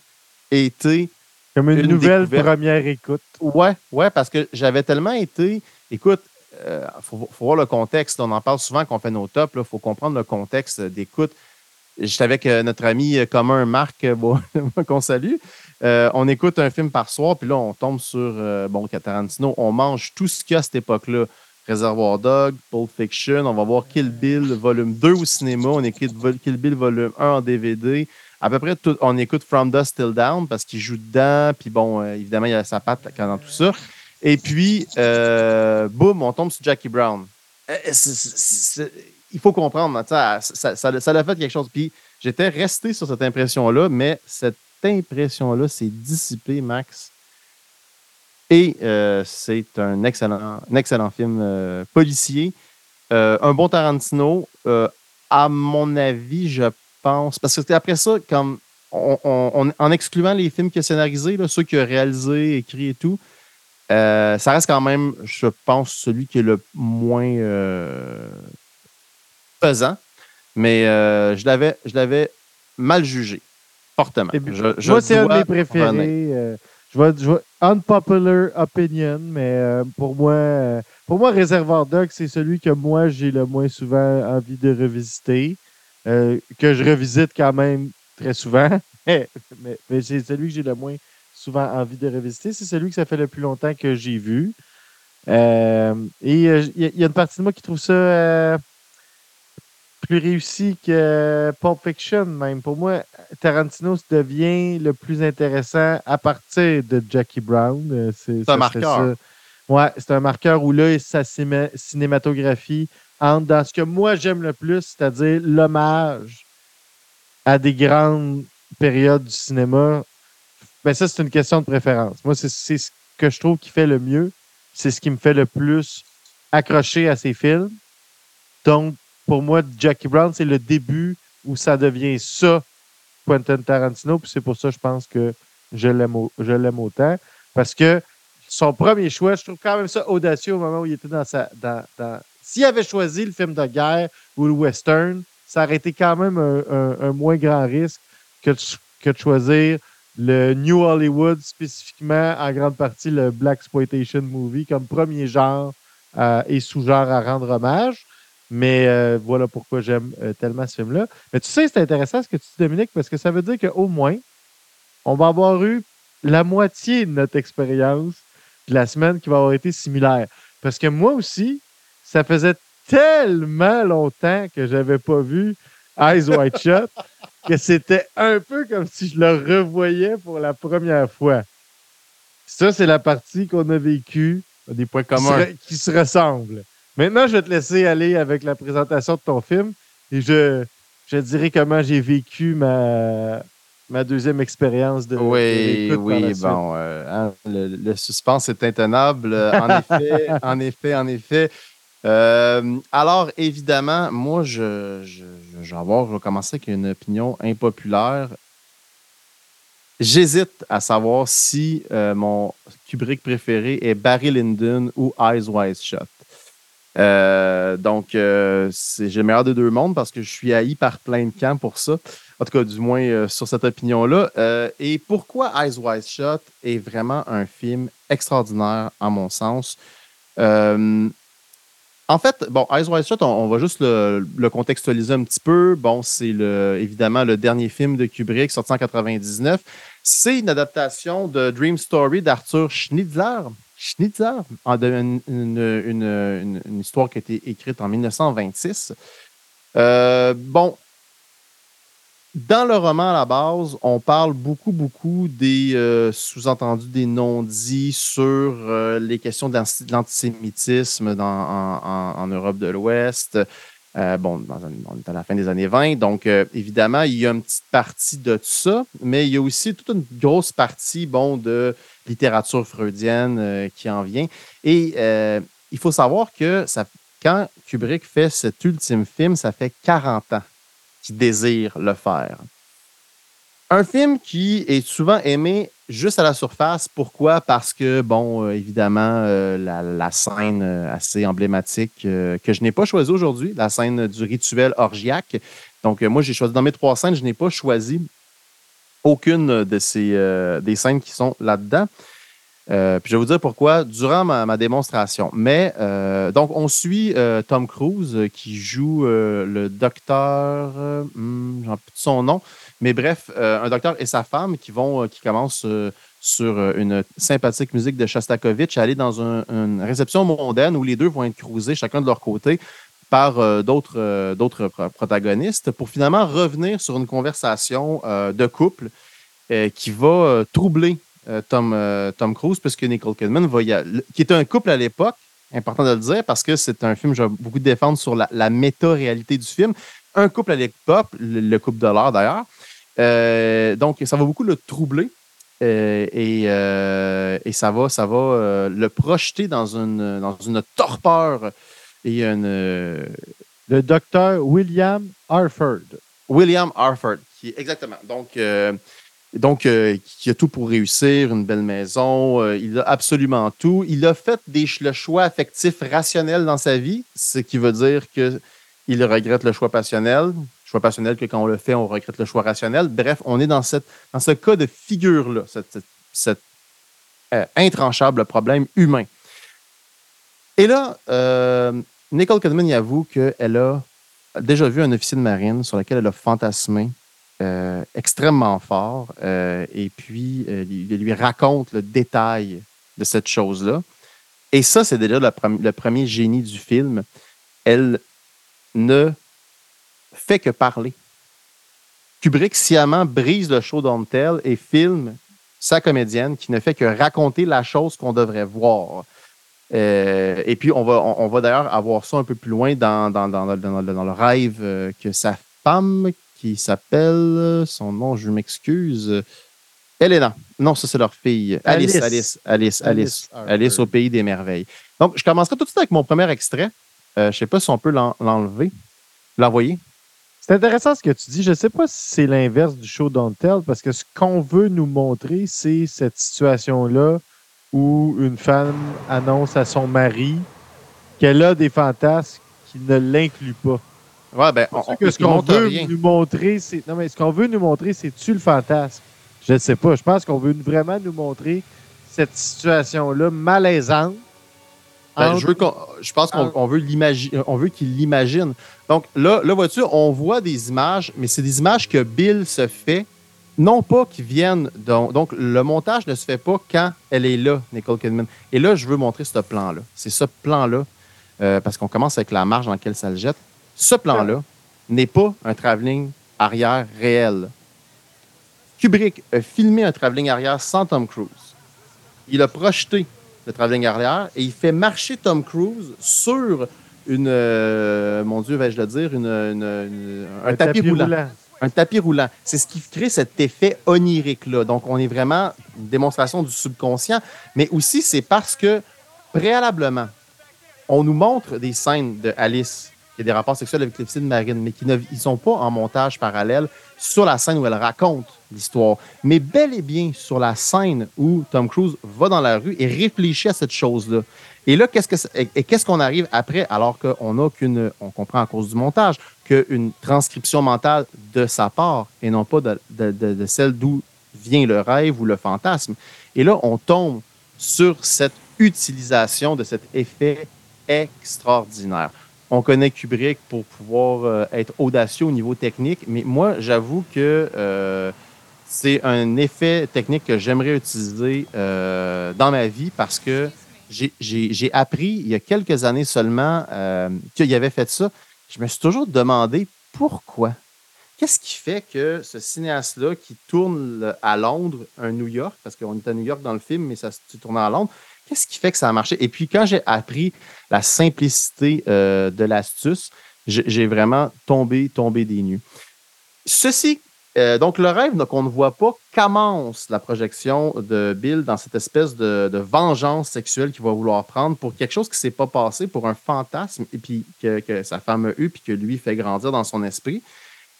été. Comme une, nouvelle première écoute. Ouais, ouais, parce que j'avais tellement été. Écoute, il euh, faut, voir le contexte. On en parle souvent quand on fait nos tops. Il faut comprendre le contexte d'écoute. J'étais avec euh, notre ami commun Marc, bon, qu'on salue. Euh, on écoute un film par soir, puis là, on tombe sur bon, Tarantino. On mange tout ce qu'il y a à cette époque-là. Réservoir Dog, Pulp Fiction, on va voir Kill Bill volume 2 au cinéma, on écoute Kill Bill volume 1 en DVD. À peu près tout, on écoute From Dust Till Down parce qu'il joue dedans, puis bon, évidemment, il y a sa patte dans tout ça. Et puis, euh, boum, on tombe sur Jackie Brown. Euh, il faut comprendre, ça, ça, ça, a fait quelque chose. Puis, j'étais resté sur cette impression-là, mais cette impression-là s'est dissipée, Max. Et euh, c'est un excellent, excellent film policier. un bon Tarantino. à mon avis, je pense. Parce que après ça, comme en excluant les films qu'il a scénarisés, ceux qu'il a réalisés, écrits et tout, euh, ça reste quand même, je pense, celui qui est le moins euh, pesant. Mais euh, je l'avais mal jugé, fortement. moi, c'est un de mes préférés. je vois, je unpopular opinion, mais pour moi, pour moi, Réservoir Dog, c'est celui que moi j'ai le moins souvent envie de revisiter, que je revisite quand même très souvent, mais c'est celui que j'ai le moins souvent envie de revisiter. C'est celui que ça fait le plus longtemps que j'ai vu. Euh, et euh, il y, a une partie de moi qui trouve ça euh, plus réussi que Pulp Fiction, même. Pour moi, Tarantino devient le plus intéressant à partir de Jackie Brown. C'est un marqueur. Ouais, c'est un marqueur où là, sa cinématographie entre dans ce que moi j'aime le plus, c'est-à-dire l'hommage à des grandes périodes du cinéma ben ça, c'est une question de préférence. Moi, c'est ce que je trouve qui fait le mieux. C'est ce qui me fait le plus accrocher à ces films. Donc, pour moi, Jackie Brown, c'est le début où ça devient ça, Quentin Tarantino. Puis c'est pour ça, je pense que je l'aime autant. Parce que son premier choix, je trouve quand même ça audacieux au moment où il était dans sa. S'il avait choisi le film de guerre ou le western, ça aurait été quand même un, moins grand risque que que de choisir le New Hollywood, spécifiquement en grande partie le Black Exploitation Movie, comme premier genre euh, et sous-genre à rendre hommage. Mais euh, voilà pourquoi j'aime euh, tellement ce film-là. Mais tu sais, c'est intéressant ce que tu dis, Dominique, parce que ça veut dire qu'au moins, on va avoir eu la moitié de notre expérience de la semaine qui va avoir été similaire. Parce que moi aussi, ça faisait tellement longtemps que j'avais pas vu Eyes White Shut que c'était un peu comme si je le revoyais pour la première fois. Ça, c'est la partie qu'on a vécue. Des points qui communs. se, qui se ressemblent. Maintenant, je vais te laisser aller avec la présentation de ton film et je, je dirai comment j'ai vécu ma, ma deuxième expérience de, Oui, oui, bon, euh, hein, le, le suspense est intenable. Euh, En effet, en effet, en effet. Euh, alors, évidemment, moi, je, je, je, je vais avoir- je vais commencer avec une opinion impopulaire. J'hésite à savoir si euh, mon Kubrick préféré est Barry Lyndon ou Eyes Wide Shut. Euh, donc, euh, j'ai le meilleur des deux mondes parce que je suis haï par plein de camps pour ça. En tout cas, du moins euh, sur cette opinion-là. Euh, et pourquoi Eyes Wide Shut est vraiment un film extraordinaire, à mon sens? En fait, bon, Eyes Wide Shut, on, va juste le, contextualiser un petit peu. Bon, c'est évidemment le dernier film de Kubrick, sorti en 99. C'est une adaptation de Dream Story d'Arthur Schnitzler. Schnitzer, une, une- histoire qui a été écrite en 1926. Euh, bon, dans le roman à la base, on parle beaucoup, beaucoup des euh, sous-entendus, des non-dits sur euh, les questions de l'antisémitisme en, Europe de l'Ouest. Bon, on est à la fin des années 20, donc évidemment, il y a une petite partie de ça, mais il y a aussi toute une grosse partie, bon, de littérature freudienne euh, qui en vient. Et euh, il faut savoir que quand Kubrick fait cet ultime film, ça fait 40 ans qu'il désire le faire. Un film qui est souvent aimé juste à la surface. Pourquoi? Parce que, bon, euh, évidemment, la, scène assez emblématique que je n'ai pas choisie aujourd'hui, la scène du rituel orgiaque. Donc, moi, j'ai choisi dans mes trois scènes, je n'ai pas choisi aucune de ces euh, des scènes qui sont là-dedans. Euh, puis je vais vous dire pourquoi durant ma, ma démonstration. Mais euh, donc, on suit Tom Cruise qui joue le docteur, hmm, j'en plus son nom, mais bref, un docteur et sa femme qui vont, qui commencent sur une sympathique musique de Shostakovich, à aller dans un- une réception mondaine où les deux vont être cruisés chacun de leur côté par euh, d'autres euh, protagonistes pour finalement revenir sur une conversation euh, de couple qui va troubler Tom, Tom Cruise, puisque Nicole Kidman va qui était un couple à l'époque, important de le dire, parce que c'est un film je beaucoup défendre sur la, la méta-réalité du film. Un couple à l'époque, le, le couple de l'art d'ailleurs. Donc, ça va beaucoup le troubler. et, et ça va, ça va le projeter dans une, dans une torpeur et une, euh, Le docteur William Harford. William Harford, qui exactement. Donc, euh, donc euh, qui a tout pour réussir, une belle maison, euh, il a absolument tout. Il a fait des, le choix affectif rationnel dans sa vie, ce qui veut dire que il regrette le choix passionnel. Choix passionnel que quand on le fait, on regrette le choix rationnel. Bref, on est dans, cette, dans ce cas de figure-là, cet cette, cet, intranchable problème humain. Et là, Nicole Kidman y avoue qu'elle a déjà vu un officier de marine sur lequel elle a fantasmé euh, extrêmement fort. euh, et puis, euh, il lui raconte le détail de cette chose-là. Et ça, c'est déjà le, premier génie du film. Elle ne fait que parler. Kubrick sciemment brise le show don't tell et filme sa comédienne qui ne fait que raconter la chose qu'on devrait voir. Euh, et puis, on va, on, on va d'ailleurs avoir ça un peu plus loin dans, dans, dans, dans- dans le- rêve euh, que sa femme, qui s'appelle, son nom, je m'excuse, Elena. Non, ça, c'est leur fille. Alice, Alice. Alice, Alice, Alice. Alice Alice, Harford. au pays des merveilles. Donc, je commencerai tout de suite avec mon premier extrait. Euh, je ne sais pas si on peut l'en- l'enlever, l'envoyer. C'est intéressant ce que tu dis. Je ne sais pas si c'est l'inverse du show Don't Tell, parce que ce qu'on veut nous montrer, c'est cette situation-là où une femme annonce à son mari qu'elle a des fantasmes qui ne l'incluent pas. Ouais, ben, on, que ce qu'on veut rien. nous montrer, c'est. Non, mais ce qu'on veut nous montrer, c'est-tu le fantasme? Je ne sais pas. Je pense qu'on veut vraiment nous montrer cette situation-là malaisante Ben, je, veux je pense qu'on veut on veut qu'il l'imagine. Donc là, là vois-tu, on voit des images, mais c'est des images que Bill se fait, non pas qui viennent. Donc, donc, le montage ne se fait pas quand elle est là, Nicole Kidman. Et là, je veux montrer ce plan-là. C'est ce plan-là, euh, parce qu'on commence avec la marge dans laquelle ça le jette. Ce plan-là n'est pas un travelling arrière réel. Kubrick a filmé un travelling arrière sans Tom Cruise. Il a projeté le travelling arrière et il fait marcher Tom Cruise sur une, euh, mon Dieu, vais-je le dire, une, un, tapis, roulant. Un tapis roulant. C'est ce qui crée cet effet onirique-là. Donc, on est vraiment une démonstration du subconscient, mais aussi c'est parce que préalablement, on nous montre des scènes de Alice qui a des rapports sexuels avec les filles de Marine, mais qui ne ils sont pas en montage parallèle sur la scène où elle raconte l'histoire, mais bel et bien sur la scène où Tom Cruise va dans la rue et réfléchit à cette chose-là. Et là, qu'est-ce que et qu'est-ce qu'on arrive après, alors qu'on n'a qu'une, on comprend à cause du montage, qu'une transcription mentale de sa part et non pas de celle d'où vient le rêve ou le fantasme. Et là, on tombe sur cette utilisation de cet effet extraordinaire on connaît Kubrick pour pouvoir euh, être audacieux au niveau technique, mais moi, j'avoue que euh, c'est un effet technique que j'aimerais utiliser euh, dans ma vie parce que j'ai appris il y a quelques années seulement qu'il avait fait ça. Je me suis toujours demandé pourquoi. Qu'est-ce qui fait que ce cinéaste-là qui tourne à Londres, un New York, parce qu'on est à New York dans le film, mais ça se tourne à Londres, Qu'est-ce qui fait que ça a marché? Et puis, quand j'ai appris la simplicité euh, de l'astuce, j'ai vraiment tombé, tombé des nues. Ceci, euh, donc le rêve qu'on ne voit pas commence la projection de Bill dans cette espèce de, vengeance sexuelle qu'il va vouloir prendre pour quelque chose qui ne s'est pas passé, pour un fantasme, et puis que, sa femme a eu, puis que lui fait grandir dans son esprit.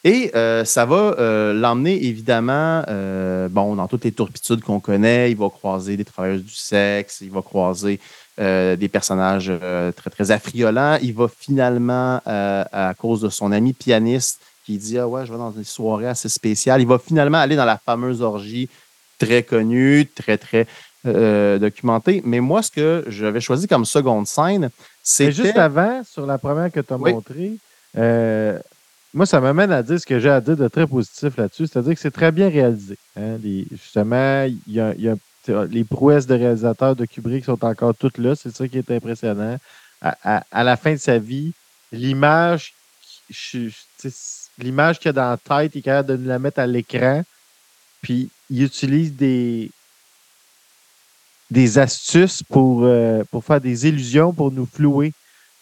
Et euh, ça va euh, l'emmener évidemment, euh, bon, dans toutes les tourpitudes qu'on connaît. Il va croiser des travailleuses du sexe, il va croiser des personnages très, très affriolants. Il va finalement, à cause de son ami pianiste, qui dit Ah ouais, je vais dans une soirée assez spéciale, il va finalement aller dans la fameuse orgie très connue, très, très documentée. Mais moi, ce que j'avais choisi comme seconde scène, c'est. Juste avant, sur la première que tu as montrée, moi, ça m'amène à dire ce que j'ai à dire de très positif là-dessus, c'est-à-dire que c'est très bien réalisé. Hein. justement, il y a, les prouesses de réalisateurs de Kubrick sont encore toutes là. C'est ça qui est impressionnant. À, la fin de sa vie, l'image l'image qu'il a dans la tête, il est capable de nous la mettre à l'écran. Puis il utilise des, des astuces pour, euh, pour faire des illusions, pour nous flouer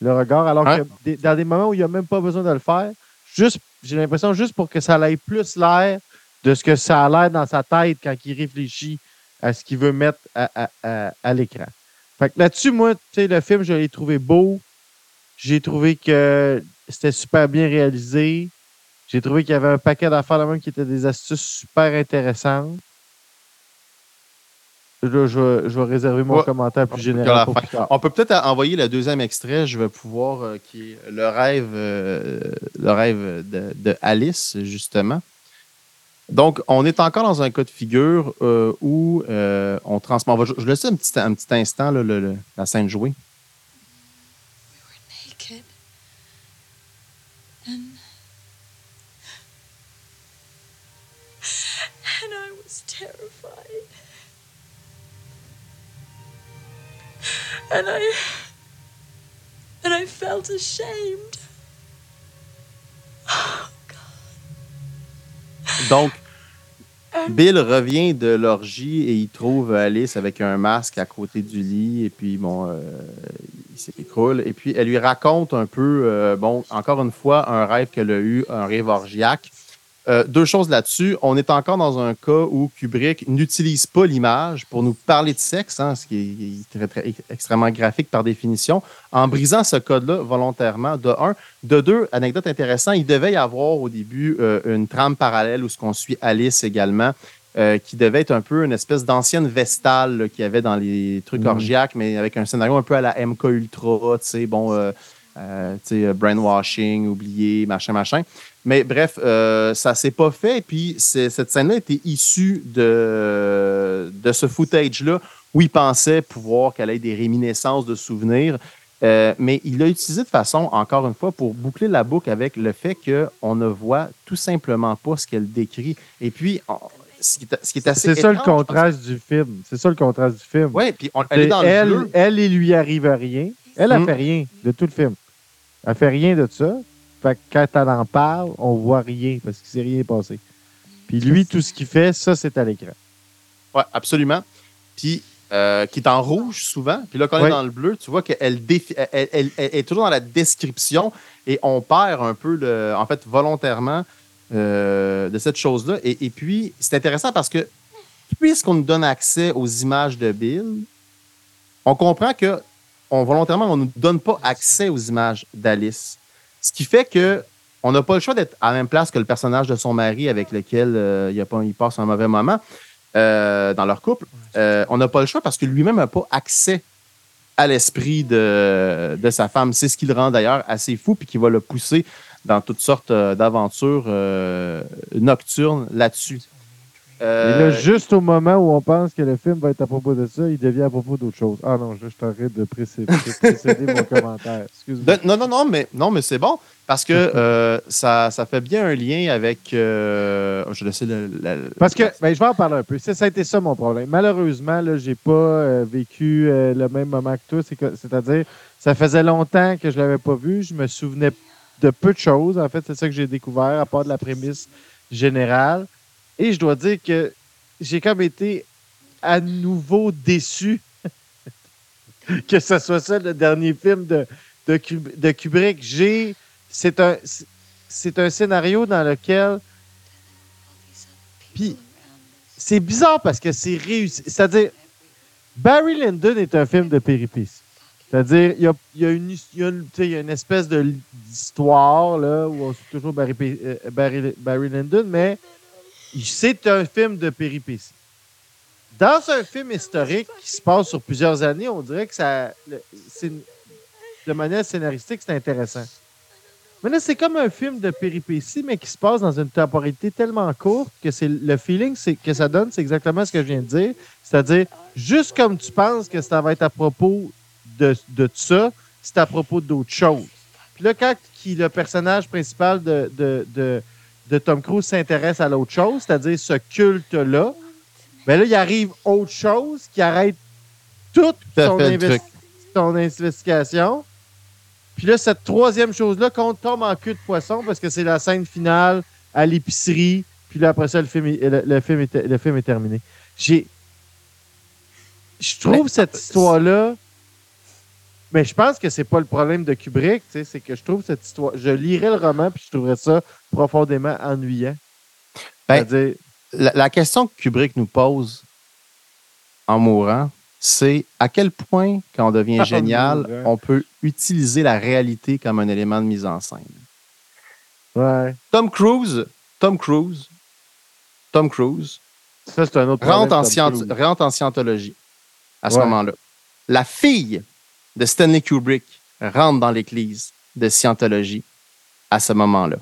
le regard. Alors que dans des moments où il n'y a même pas besoin de le faire, juste, j'ai l'impression juste pour que ça ait plus l'air de ce que ça a l'air dans sa tête quand il réfléchit à ce qu'il veut mettre à, l'écran. Fait que là-dessus, moi, tu sais, le film, je l'ai trouvé beau. J'ai trouvé que c'était super bien réalisé. J'ai trouvé qu'il y avait un paquet d'affaires là même qui étaient des astuces super intéressantes je, vais réserver mon commentaire plus général. On peut peut-être envoyer le deuxième extrait. Je vais pouvoir, euh, qui est le rêve, euh, le rêve de, Alice, justement. Donc, on est encore dans un cas de figure euh, où on transmet. Je, je laisse un petit, un petit instant la scène jouer. And I and I felt ashamed. Oh, God. Donc, Bill revient de l'orgie et il trouve Alice avec un masque à côté du lit et puis bon, euh, il s'écroule et puis elle lui raconte un peu, euh, bon, encore une fois, un rêve qu'elle a eu, un rêve orgiaque. Euh, deux choses là-dessus. On est encore dans un cas où Kubrick n'utilise pas l'image pour nous parler de sexe, hein, ce qui est, très, extrêmement graphique par définition, en brisant ce code-là volontairement, de un. De deux, anecdote intéressante, il devait y avoir au début euh, une trame parallèle où ce qu'on suit Alice également, euh, qui devait être un peu une espèce d'ancienne Vestale qu'il y avait dans les trucs mm. orgiaques, mais avec un scénario un peu à la MK Ultra, tu sais, bon, brainwashing, oublié, machin, machin. Mais bref, euh, ça s'est pas fait. Puis cette scène-là était issue de, de ce footage-là où il pensait pouvoir qu'elle ait des réminiscences de souvenirs. Euh, mais il l'a utilisé de façon, encore une fois, pour boucler la boucle avec le fait qu'on ne voit tout simplement pas ce qu'elle décrit. Et puis, on- ce, qui est, ce qui est assez. C'est ça le contraste du film. C'est ça le contraste du film. Oui, puis on- elle est dans le elle, bleu. elle, il lui arrive rien. Elle, elle Mm. fait rien de tout le film. Elle fait rien de ça. Fait que quand elle en parle, on voit rien parce qu'il s'est rien passé. Puis lui, tout ce qu'il fait, ça, c'est à l'écran. Oui, absolument. Puis, euh, qui est en rouge souvent. Puis là, quand on Ouais. est dans le bleu, tu vois qu'elle elle, elle- elle- elle est toujours dans la description et on perd un peu, le, en fait, volontairement euh, de cette chose-là. Et, et puis, c'est intéressant parce que puisqu'on nous donne accès aux images de Bill, on comprend que on, volontairement, on ne nous donne pas accès aux images d'Alice. Ce qui fait que on n'a pas le choix d'être à la même place que le personnage de son mari avec lequel euh, il, a pas, il passe un mauvais moment euh, dans leur couple. Euh, on n'a pas le choix parce que lui-même n'a pas accès à l'esprit de, de sa femme. C'est ce qui le rend d'ailleurs assez fou puis qui va le pousser dans toutes sortes d'aventures nocturnes là-dessus. Et Euh, là, juste au moment où on pense que le film va être à propos de ça, il devient à propos d'autre chose. Ah non, je t'arrête de précé- pré- précéder mon commentaire. Excuse-moi. de- non, non, non, mais, non, mais c'est bon parce que euh, ça, ça fait bien un lien avec. euh, je vais laisser le. Parce que, ben, je vais en parler un peu. Ça, ça a été ça mon problème. Malheureusement, là, j'ai pas vécu le même moment que toi. C'est-à-dire, ça faisait longtemps que je l'avais pas vu. Je me souvenais de peu de choses. En fait, c'est ça que j'ai découvert, à part de la prémisse générale. Et je dois dire que j'ai comme été à nouveau déçu que ce soit ça le dernier film de, de, Kub- de Kubrick. J'ai. C'est un, c'est un scénario dans lequel Puis, c'est bizarre parce que c'est réussi. C'est-à-dire, Barry Lyndon est un film de péripéties. C'est-à-dire, il y a, y a y y a une espèce d'histoire là, où on suit toujours Barry, euh, Barry, Barry Lyndon, mais c'est un film de péripéties. Dans un film historique qui se passe sur plusieurs années, on dirait que ça. le- de manière scénaristique, c'est intéressant. Mais là, c'est comme un film de péripéties, mais qui se passe dans une temporalité tellement courte que c'est le feeling que ça donne, c'est exactement ce que je viens de dire. C'est-à-dire, juste comme tu penses que ça va être à propos de, de ça, c'est à propos d'autres choses. Puis là, quand qui, le personnage principal de, de, de Tom Cruise s'intéresse à l'autre chose, c'est-à-dire ce culte-là, ben là, il arrive autre chose qui arrête toute son, investigation. Puis là, cette troisième chose-là, qu'on tombe en queue de poisson parce que c'est la scène finale à l'épicerie. Puis là, après ça, le film est, le, le film est, le film est terminé. J'ai. Je trouve Mais- cette histoire-là. Mais je pense que c'est pas le problème de Kubrick, tu sais, c'est que je trouve cette histoire. Je lirais le roman puis je trouverais ça profondément ennuyant. Ben, la, la question que Kubrick nous pose en mourant, c'est à quel point, quand on devient En génial, on peut utiliser la réalité comme un élément de mise en scène? ouais. Tom Cruise, Tom Cruise, Tom Cruise Ça, c'est un autre problème. rentre en, Tom scient- Cruise. rentre en scientologie à ce Ouais. moment-là. La fille de Stanley Kubrick rentre dans l'église de scientologie à ce moment-là.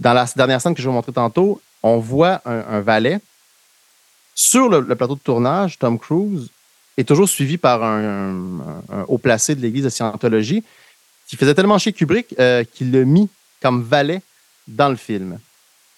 Dans la dernière scène que je vais vous montrer tantôt, on voit un, valet. Sur le, plateau de tournage, Tom Cruise est toujours suivi par un, haut placé de l'église de scientologie qui faisait tellement chier Kubrick euh, qu'il l'a mis comme valet dans le film.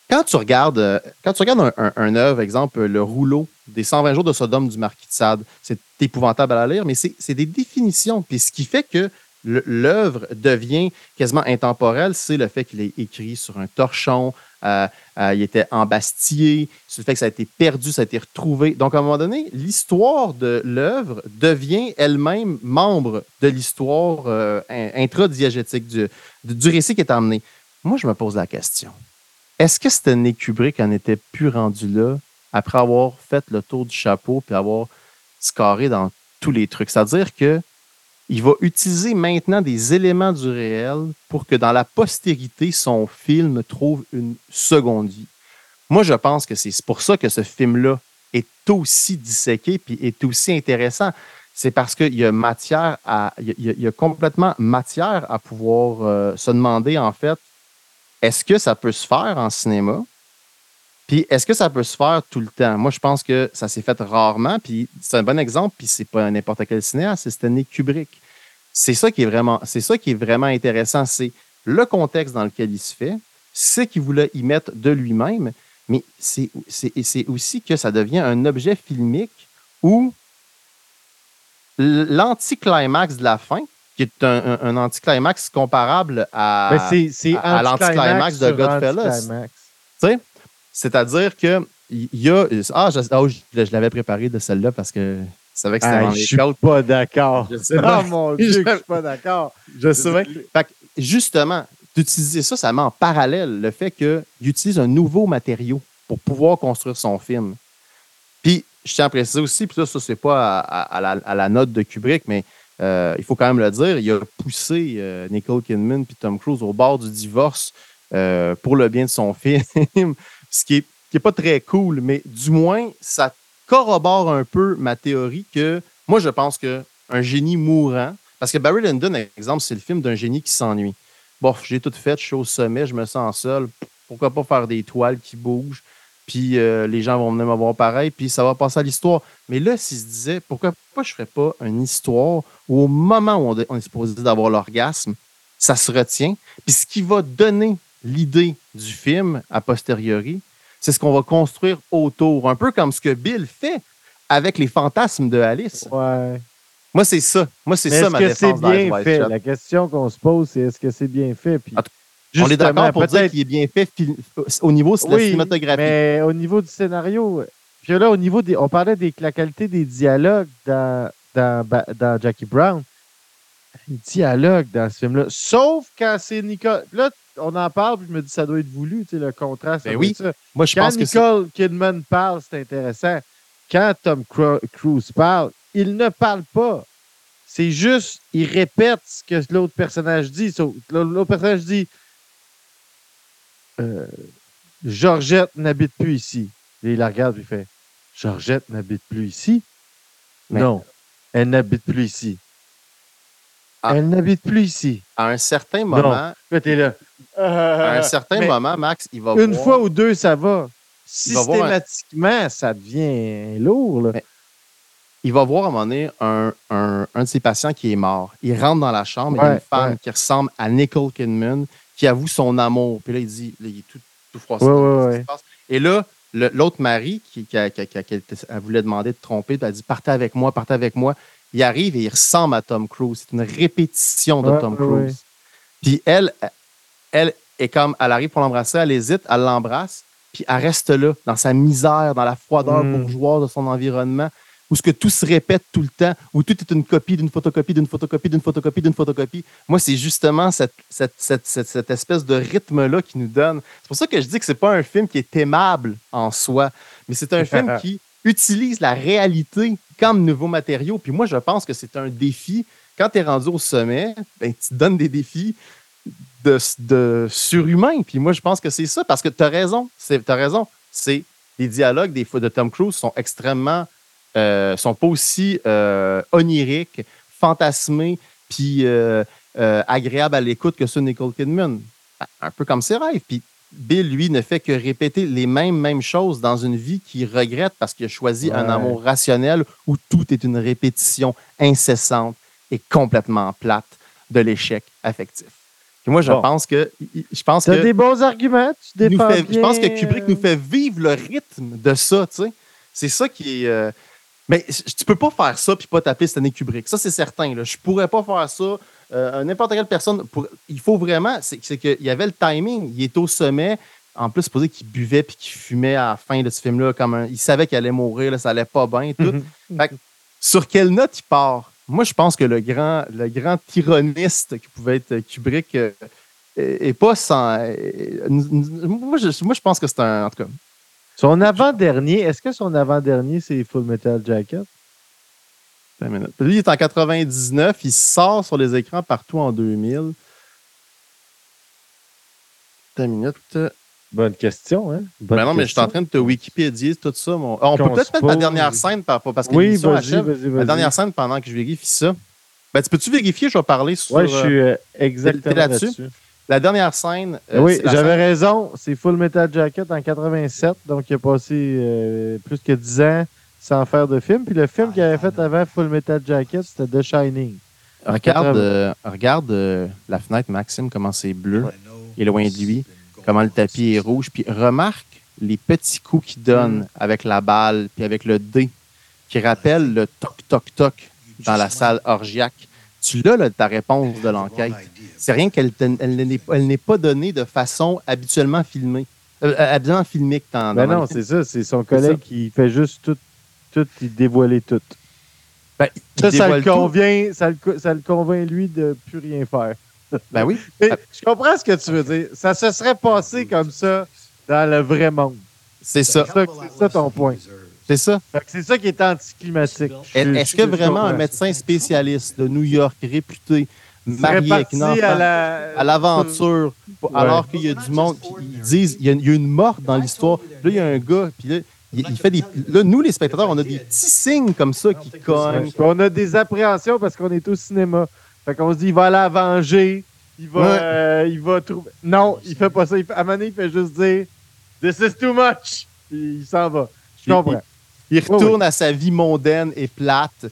Quand tu regardes, euh, quand tu regardes un œuvre, exemple, le rouleau des 120 jours de Sodome du Marquis de Sade, c'est épouvantable à la lire, mais c'est des définitions. Puis ce qui fait que l'œuvre devient quasiment intemporelle, c'est le fait qu'il est écrit sur un torchon, euh, euh, il était embastillé, c'est le fait que ça a été perdu, ça a été retrouvé. Donc, à un moment donné, l'histoire de l'œuvre devient elle-même membre de l'histoire euh, in- intradiégétique du, du, du récit qui est emmené. Moi, je me pose la question. Est-ce que Stanley Kubrick en était plus rendu là après avoir fait le tour du chapeau puis avoir scarré dans tous les trucs? C'est-à-dire que il va utiliser maintenant des éléments du réel pour que dans la postérité, son film trouve une seconde vie. Moi, je pense que c'est pour ça que ce film-là est aussi disséqué puis est aussi intéressant. C'est parce qu'il y a matière à. Complètement matière à pouvoir euh, se demander, en fait, est-ce que ça peut se faire en cinéma? Puis est-ce que ça peut se faire tout le temps? Moi, je pense que ça s'est fait rarement. Puis c'est un bon exemple, puis c'est pas n'importe quel cinéaste, c'est Stanley Kubrick. C'est ça qui est vraiment, c'est ça qui est vraiment intéressant. C'est le contexte dans lequel il se fait, ce qu'il voulait y mettre de lui-même, mais c'est aussi que ça devient un objet filmique où l'anticlimax de la fin, qui est un, un, anticlimax comparable à, à, l'anticlimax de Godfellas. C'est-à-dire que il y a. Ah, je, oh, je, l'avais préparé de celle-là parce que je savais que c'était dans les Je suis pas d'accord. Oh mon Dieu, je suis pas d'accord. Je sais bien. Fait que, justement, d'utiliser ça, ça met en parallèle le fait qu'il utilise un nouveau matériau pour pouvoir construire son film. Puis, je tiens à préciser aussi, puis ça, ça c'est pas à, la, note de Kubrick, mais euh, il faut quand même le dire, il a poussé euh, Nicole Kidman puis Tom Cruise au bord du divorce euh, pour le bien de son film, ce qui est, pas très cool, mais du moins, ça corrobore un peu ma théorie que moi, je pense qu'un génie mourant, parce que Barry Lyndon, exemple, c'est le film d'un génie qui s'ennuie. Bon, j'ai tout fait, je suis au sommet, je me sens seul. Pourquoi pas faire des toiles qui bougent? puis euh, les gens vont venir me voir pareil, puis ça va passer à l'histoire. Mais là, s'il se disait, pourquoi pas je ne ferais pas une histoire où au moment où on, est supposé d'avoir l'orgasme, ça se retient, puis ce qui va donner l'idée du film a posteriori, c'est ce qu'on va construire autour, un peu comme ce que Bill fait avec les fantasmes de Alice. Ouais. Moi, c'est ça. Moi, c'est ça ma défense. Est-ce que c'est bien fait? La question qu'on se pose, c'est est-ce que c'est bien fait? Puis on est d'accord pour dire qu'il est bien fait au niveau de la cinématographie. Mais au niveau du scénario, puis là, au niveau des. On parlait de la qualité des dialogues dans, dans, dans Jackie Brown. Dialogue dans ce film-là. Sauf quand c'est Nicole. Là, on en parle, puis je me dis ça doit être voulu, tu sais, le contraste. Ben oui. Ça. Moi, je quand pense Nicole Kidman parle, c'est intéressant. Quand Tom Cruise parle, il ne parle pas. C'est juste, il répète ce que l'autre personnage dit. L'autre personnage dit euh, Georgette n'habite plus ici. Et il la regarde et il fait Georgette n'habite plus ici? Non, elle n'habite plus ici. Ah. Elle n'habite plus ici. À un certain moment. là. à un certain moment, Max, il va Une fois ou deux, ça va. Systématiquement, ça devient lourd. il va voir à un moment donné un, de ses patients qui est mort. Il rentre dans la chambre, il y a une femme qui ressemble à Nicole Kidman, qui avoue son amour. Puis là, il dit, il est tout, tout froissé. Et là, l'autre mari qui, qui, voulait demander de tromper, elle dit Partez avec moi, partez avec moi. Il arrive et il ressemble à Tom Cruise. C'est une répétition de Tom Cruise. Puis elle, elle est comme, elle arrive pour l'embrasser, elle hésite, elle l'embrasse, puis elle reste là, dans sa misère, dans la froideur mm. bourgeoise de son environnement où ce que tout se répète tout le temps, où tout est une copie d'une photocopie, d'une photocopie, d'une photocopie, d'une photocopie. Moi, c'est justement cette, cette, espèce de rythme-là qui nous donne. C'est pour ça que je dis que c'est pas un film qui est aimable en soi, mais c'est un film qui utilise la réalité comme nouveau matériau. Puis moi, je pense que c'est un défi. Quand tu es rendu au sommet, ben, tu donnes des défis de, surhumains. Puis moi, je pense que c'est ça, parce que tu as raison. Tu as raison. C'est les dialogues des fois de Tom Cruise sont extrêmement euh, sont pas aussi euh, oniriques, fantasmés, puis euh, agréables à l'écoute que ceux de Nicole Kidman. Un peu comme ses rêves. Puis Bill, lui, ne fait que répéter les mêmes, mêmes choses dans une vie qu'il regrette parce qu'il a choisi un amour rationnel où tout est une répétition incessante et complètement plate de l'échec affectif. moi, je pense que. Je pense que. des bons arguments, tu Je pense que Kubrick nous fait vivre le rythme de ça, tu sais. C'est ça qui est. Mais tu peux pas faire ça puis pas taper Stanley Kubrick. Ça, c'est certain. Là. Je pourrais pas faire ça. Euh, n'importe quelle personne. il faut vraiment. C'est qu'il y avait le timing. Il est au sommet. En plus, c'est qu'il buvait puis qu'il fumait à la fin de ce film-là. Comme il savait qu'il allait mourir, là, ça allait pas bien. Tout. Mm-hmm. sur quelle note il part? Moi, je pense que le grand, le grand tyranniste qui pouvait être Kubrick euh, pas sans. Euh, moi, je, moi, je pense que c'est un. En tout cas, son avant-dernier, est-ce que son avant-dernier, c'est Full Metal Jacket? Lui, il est en 99. Il sort sur les écrans partout en 2000. Une minute. Bonne question, hein? Ben non, mais je suis en train de te Wikipédier tout ça. on peut peut-être mettre la dernière scène parce que oui, La dernière scène pendant que je vérifie ça. Ben, tu peux-tu vérifier? Je vais parler sur. Oui, je suis euh, exactement là-dessus. La dernière scène. euh, oui, j'avais scène- raison. C'est Full Metal Jacket en 87. Donc, il a passé euh, plus que 10 ans sans faire de film. Puis le film qu'il avait fait avant Full Metal Jacket, c'était The Shining. Regarde, 80. euh, regarde euh, la fenêtre, Maxime, comment c'est bleu. Il est loin de lui. Comment le tapis est rouge. Puis remarque les petits coups qu'il donne avec la balle, puis avec le dé, qui rappelle le toc-toc-toc dans la salle orgiaque. Tu l'as, là, ta réponse de l'enquête. C'est rien qu'elle elle n'est pas- elle n'est pas donnée de façon habituellement filmée. Euh, euh, habituellement filmique. Dans, Ben dans non, le- c'est ça. C'est son collègue qui fait juste tout, tout il dévoiler tout. Ben, il Ça, ça le convient, ça le, ça le convainc, lui, de plus rien faire. Ben oui. Mais je comprends ce que tu veux dire. Ça se serait passé comme ça dans le vrai monde. C'est ça. C'est ça, ton point. C'est ça. C'est ça qui est anticlimatique. Est-ce que vraiment un médecin spécialiste de New York réputé, marié avec une parti enfant, à la- à l'aventure, Ouais. alors qu'il y a du monde, puis ils disent il y, a, il y a une mort dans l'histoire. Là, il y a un gars, puis là, il, il fait des. Là, nous, les spectateurs, on a des petits signes comme ça qui cognent. On a des appréhensions parce qu'on est au cinéma. Fait qu'on se dit, il va aller la venger. Il va, Ouais. euh, il va trouver. Non, il fait pas ça. Il fait- À un moment donné, il fait juste dire, This is too much. Puis il s'en va. Je comprends. Il retourne à sa vie mondaine et plate.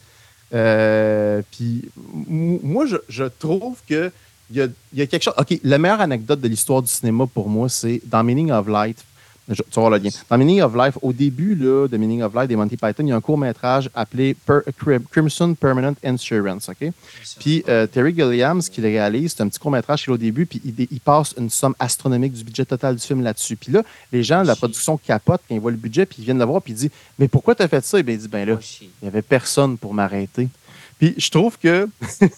Euh, puis moi, je, je trouve que il y a, il y a quelque chose. OK, la meilleure anecdote de l'histoire du cinéma pour moi, c'est dans Meaning of Life. Tu vas voir le lien. Dans Meaning of Life, au début là, de Meaning of Life des Monty Python, il y a un court-métrage appelé Per- Crimson Permanent Insurance. OK? Puis euh, Terry Gilliams, qui le réalise, c'est un petit court-métrage qu'il au début, puis il, il passe une somme astronomique du budget total du film là-dessus. Puis là, les gens de la production capotent quand ils voient le budget, puis ils viennent le voir, puis ils disent Mais pourquoi tu as fait ça Et bien, il dit Ben là, il n'y avait personne pour m'arrêter. Puis je trouve que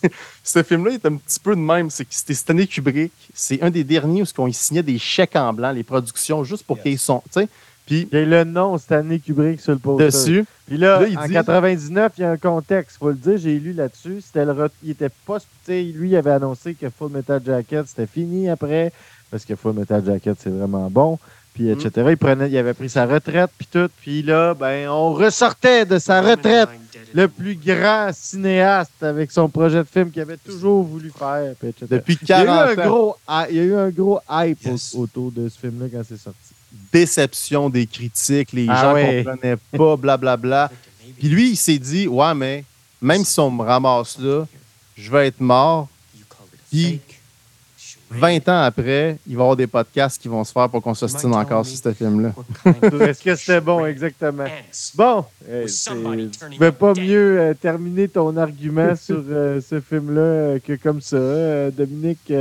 ce film-là est un petit peu de même. C'est que c'était Stanley Kubrick. C'est un des derniers où on signait des chèques en blanc, les productions, juste pour qu'ils sont. Tu sais, puis Il y a le nom Stanley Kubrick sur le poster. dessus. Puis là, Là, il en dit- 99, il y a un contexte. faut le dire, j'ai lu là-dessus. C'était le re- il était pas. Lui, il avait annoncé que Full Metal Jacket, c'était fini après. Parce que Full Metal Jacket, c'est vraiment bon. Puis, Mm. etc. Il, prenait, il avait pris sa retraite, puis tout. Puis là, ben, on ressortait de sa retraite le plus grand cinéaste avec son projet de film qu'il avait toujours voulu faire, puis etc. Depuis il, y a eu 40 un ans. gros, il y a eu un gros hype Yes. autour de ce film-là quand c'est sorti. Déception des critiques, les Ah gens ouais. comprenaient pas, blablabla. Puis lui, il s'est dit Ouais, mais même si on me ramasse là, je vais être mort. Puis, 20 ans après, il va y avoir des podcasts qui vont se faire pour qu'on s'ostine encore sur ce film-là. Est-ce que c'était bon, exactement? Bon, c'est- tu ne pas mieux euh, terminer ton argument sur euh, ce film-là euh, que comme ça, euh, Dominique.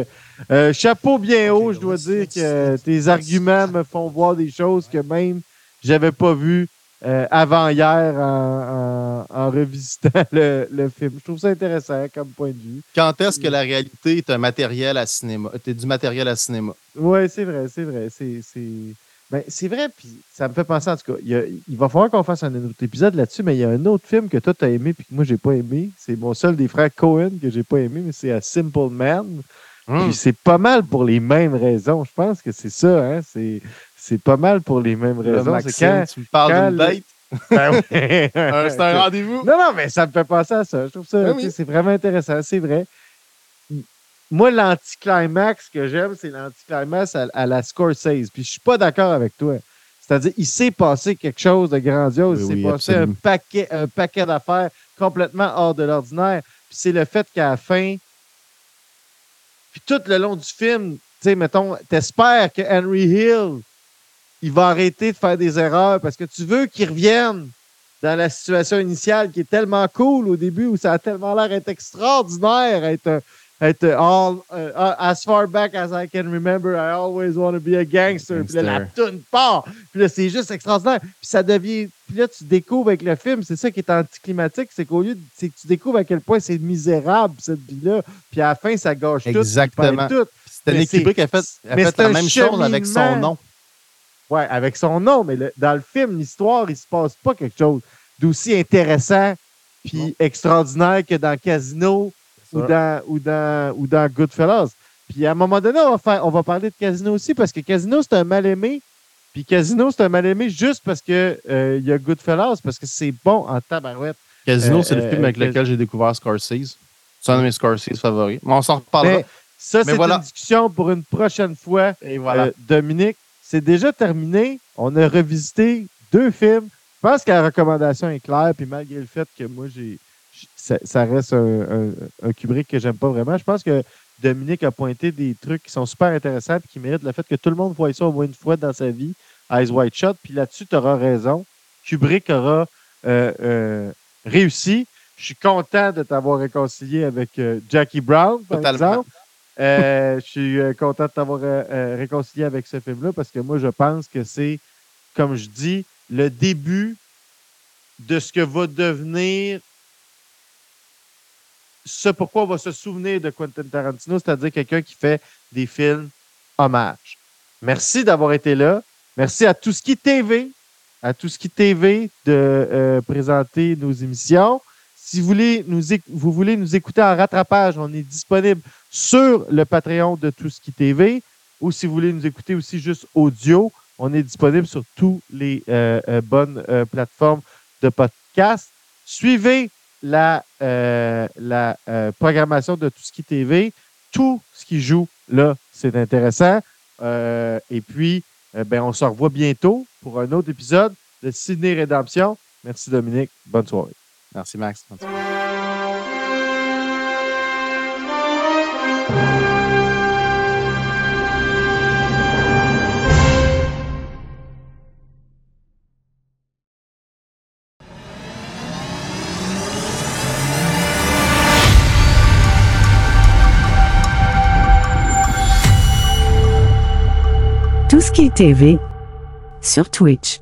chapeau bien haut, je dois dire que tes arguments me font voir des choses que même j'avais pas vues euh, avant hier en, en- en revisitant le, le film. Je trouve ça intéressant comme point de vue. Quand est-ce que la réalité est un matériel à cinéma? Est du matériel à cinéma? Oui, c'est vrai, c'est vrai. C'est, c'est... Ben, c'est vrai, puis ça me fait penser, en tout cas, il, a- il va falloir qu'on fasse un autre épisode là-dessus, mais il y a un autre film que toi, tu as aimé puis que moi, j'ai pas aimé. C'est mon seul des frères Cohen que j'ai pas aimé, mais c'est A Simple Man. Hum. Puis c'est pas mal pour les mêmes raisons. Je pense que c'est ça, hein? C'est, c'est pas mal pour les mêmes raisons. Maxime, c'est quand... tu me parles d'une date? Ben. Euh, c'est un rendez-vous? Non, non, mais ça me fait penser à ça. Je trouve ça, Ben oui. c'est vraiment intéressant, c'est vrai. Moi, l'anticlimax que j'aime, c'est l'anticlimax à, à la Scorsese. Puis je suis pas d'accord avec toi. C'est-à-dire, il s'est passé quelque chose de grandiose. Oui, il s'est oui, passé un paquet, un paquet d'affaires complètement hors de l'ordinaire. Puis c'est le fait qu'à la fin, puis tout le long du film, tu sais, mettons, t'espères que Henry Hill, il va arrêter de faire des erreurs parce que tu veux qu'il revienne dans la situation initiale qui est tellement cool au début où ça a tellement l'air d'être extraordinaire, être, un- être all, euh, as far back as I can remember, I always want to be a gangster. Puis là, la toune part. Puis là, c'est juste extraordinaire. Puis ça devient. Puis là, tu découvres avec le film, c'est ça qui est anticlimatique, c'est qu'au lieu de. C'est que tu découvres à quel point c'est misérable, cette vie-là. Puis à la fin, ça gâche tout. Exactement. tout. Mais c'est- Kubrick a fait, a fait la même chose avec son nom. Ouais, avec son nom, mais le- dans le film, l'histoire, il se passe pas quelque chose d'aussi intéressant puis extraordinaire que dans Casino ou dans, ou, dans, ou dans Goodfellas. Puis à un moment donné, on va, faire, on va parler de Casino aussi parce que Casino, c'est un mal-aimé. Puis Casino, c'est un mal-aimé juste parce que euh, il y a Goodfellas, parce que c'est bon en tabarouette. Casino, Euh, c'est le euh, film avec Cas- lequel j'ai découvert Scorsese. C'est un de mes Scorsese favoris. Mais on s'en reparlera. Mais Ça, c'est voilà. une discussion pour une prochaine fois. Et voilà. Euh, Dominique, c'est déjà terminé. On a revisité deux films. Je pense que la recommandation est claire, puis malgré le fait que moi, j'ai ça, ça reste un, un, un Kubrick que j'aime pas vraiment, je pense que Dominique a pointé des trucs qui sont super intéressants et qui méritent le fait que tout le monde voit ça au moins une fois dans sa vie, Eyes Wide Shut. Puis là-dessus, tu auras raison. Kubrick aura euh, euh, réussi. Je suis content de t'avoir réconcilié avec euh, Jackie Brown, par Totalement. exemple. Euh, je suis euh, content de t'avoir euh, réconcilié avec ce film-là parce que moi, je pense que c'est, comme je dis, le début de ce que va devenir ce pourquoi on va se souvenir de Quentin Tarantino, c'est-à-dire quelqu'un qui fait des films hommages. Merci d'avoir été là. Merci à Touski TV, à Touski TV de présenter nos émissions. Si vous voulez, nous, vous voulez nous écouter en rattrapage, on est disponible sur le Patreon de Touski TV. Ou si vous voulez nous écouter aussi juste audio, on est disponible sur toutes les euh, euh, bonnes euh, plateformes de podcast. Suivez la, la programmation de Touski TV. Tout ce qui joue là, c'est intéressant. Et puis, ben, on se revoit bientôt pour un autre épisode de Sydney Rédemption. Merci Dominique. Bonne soirée. Merci, Max. Touski TV sur Twitch.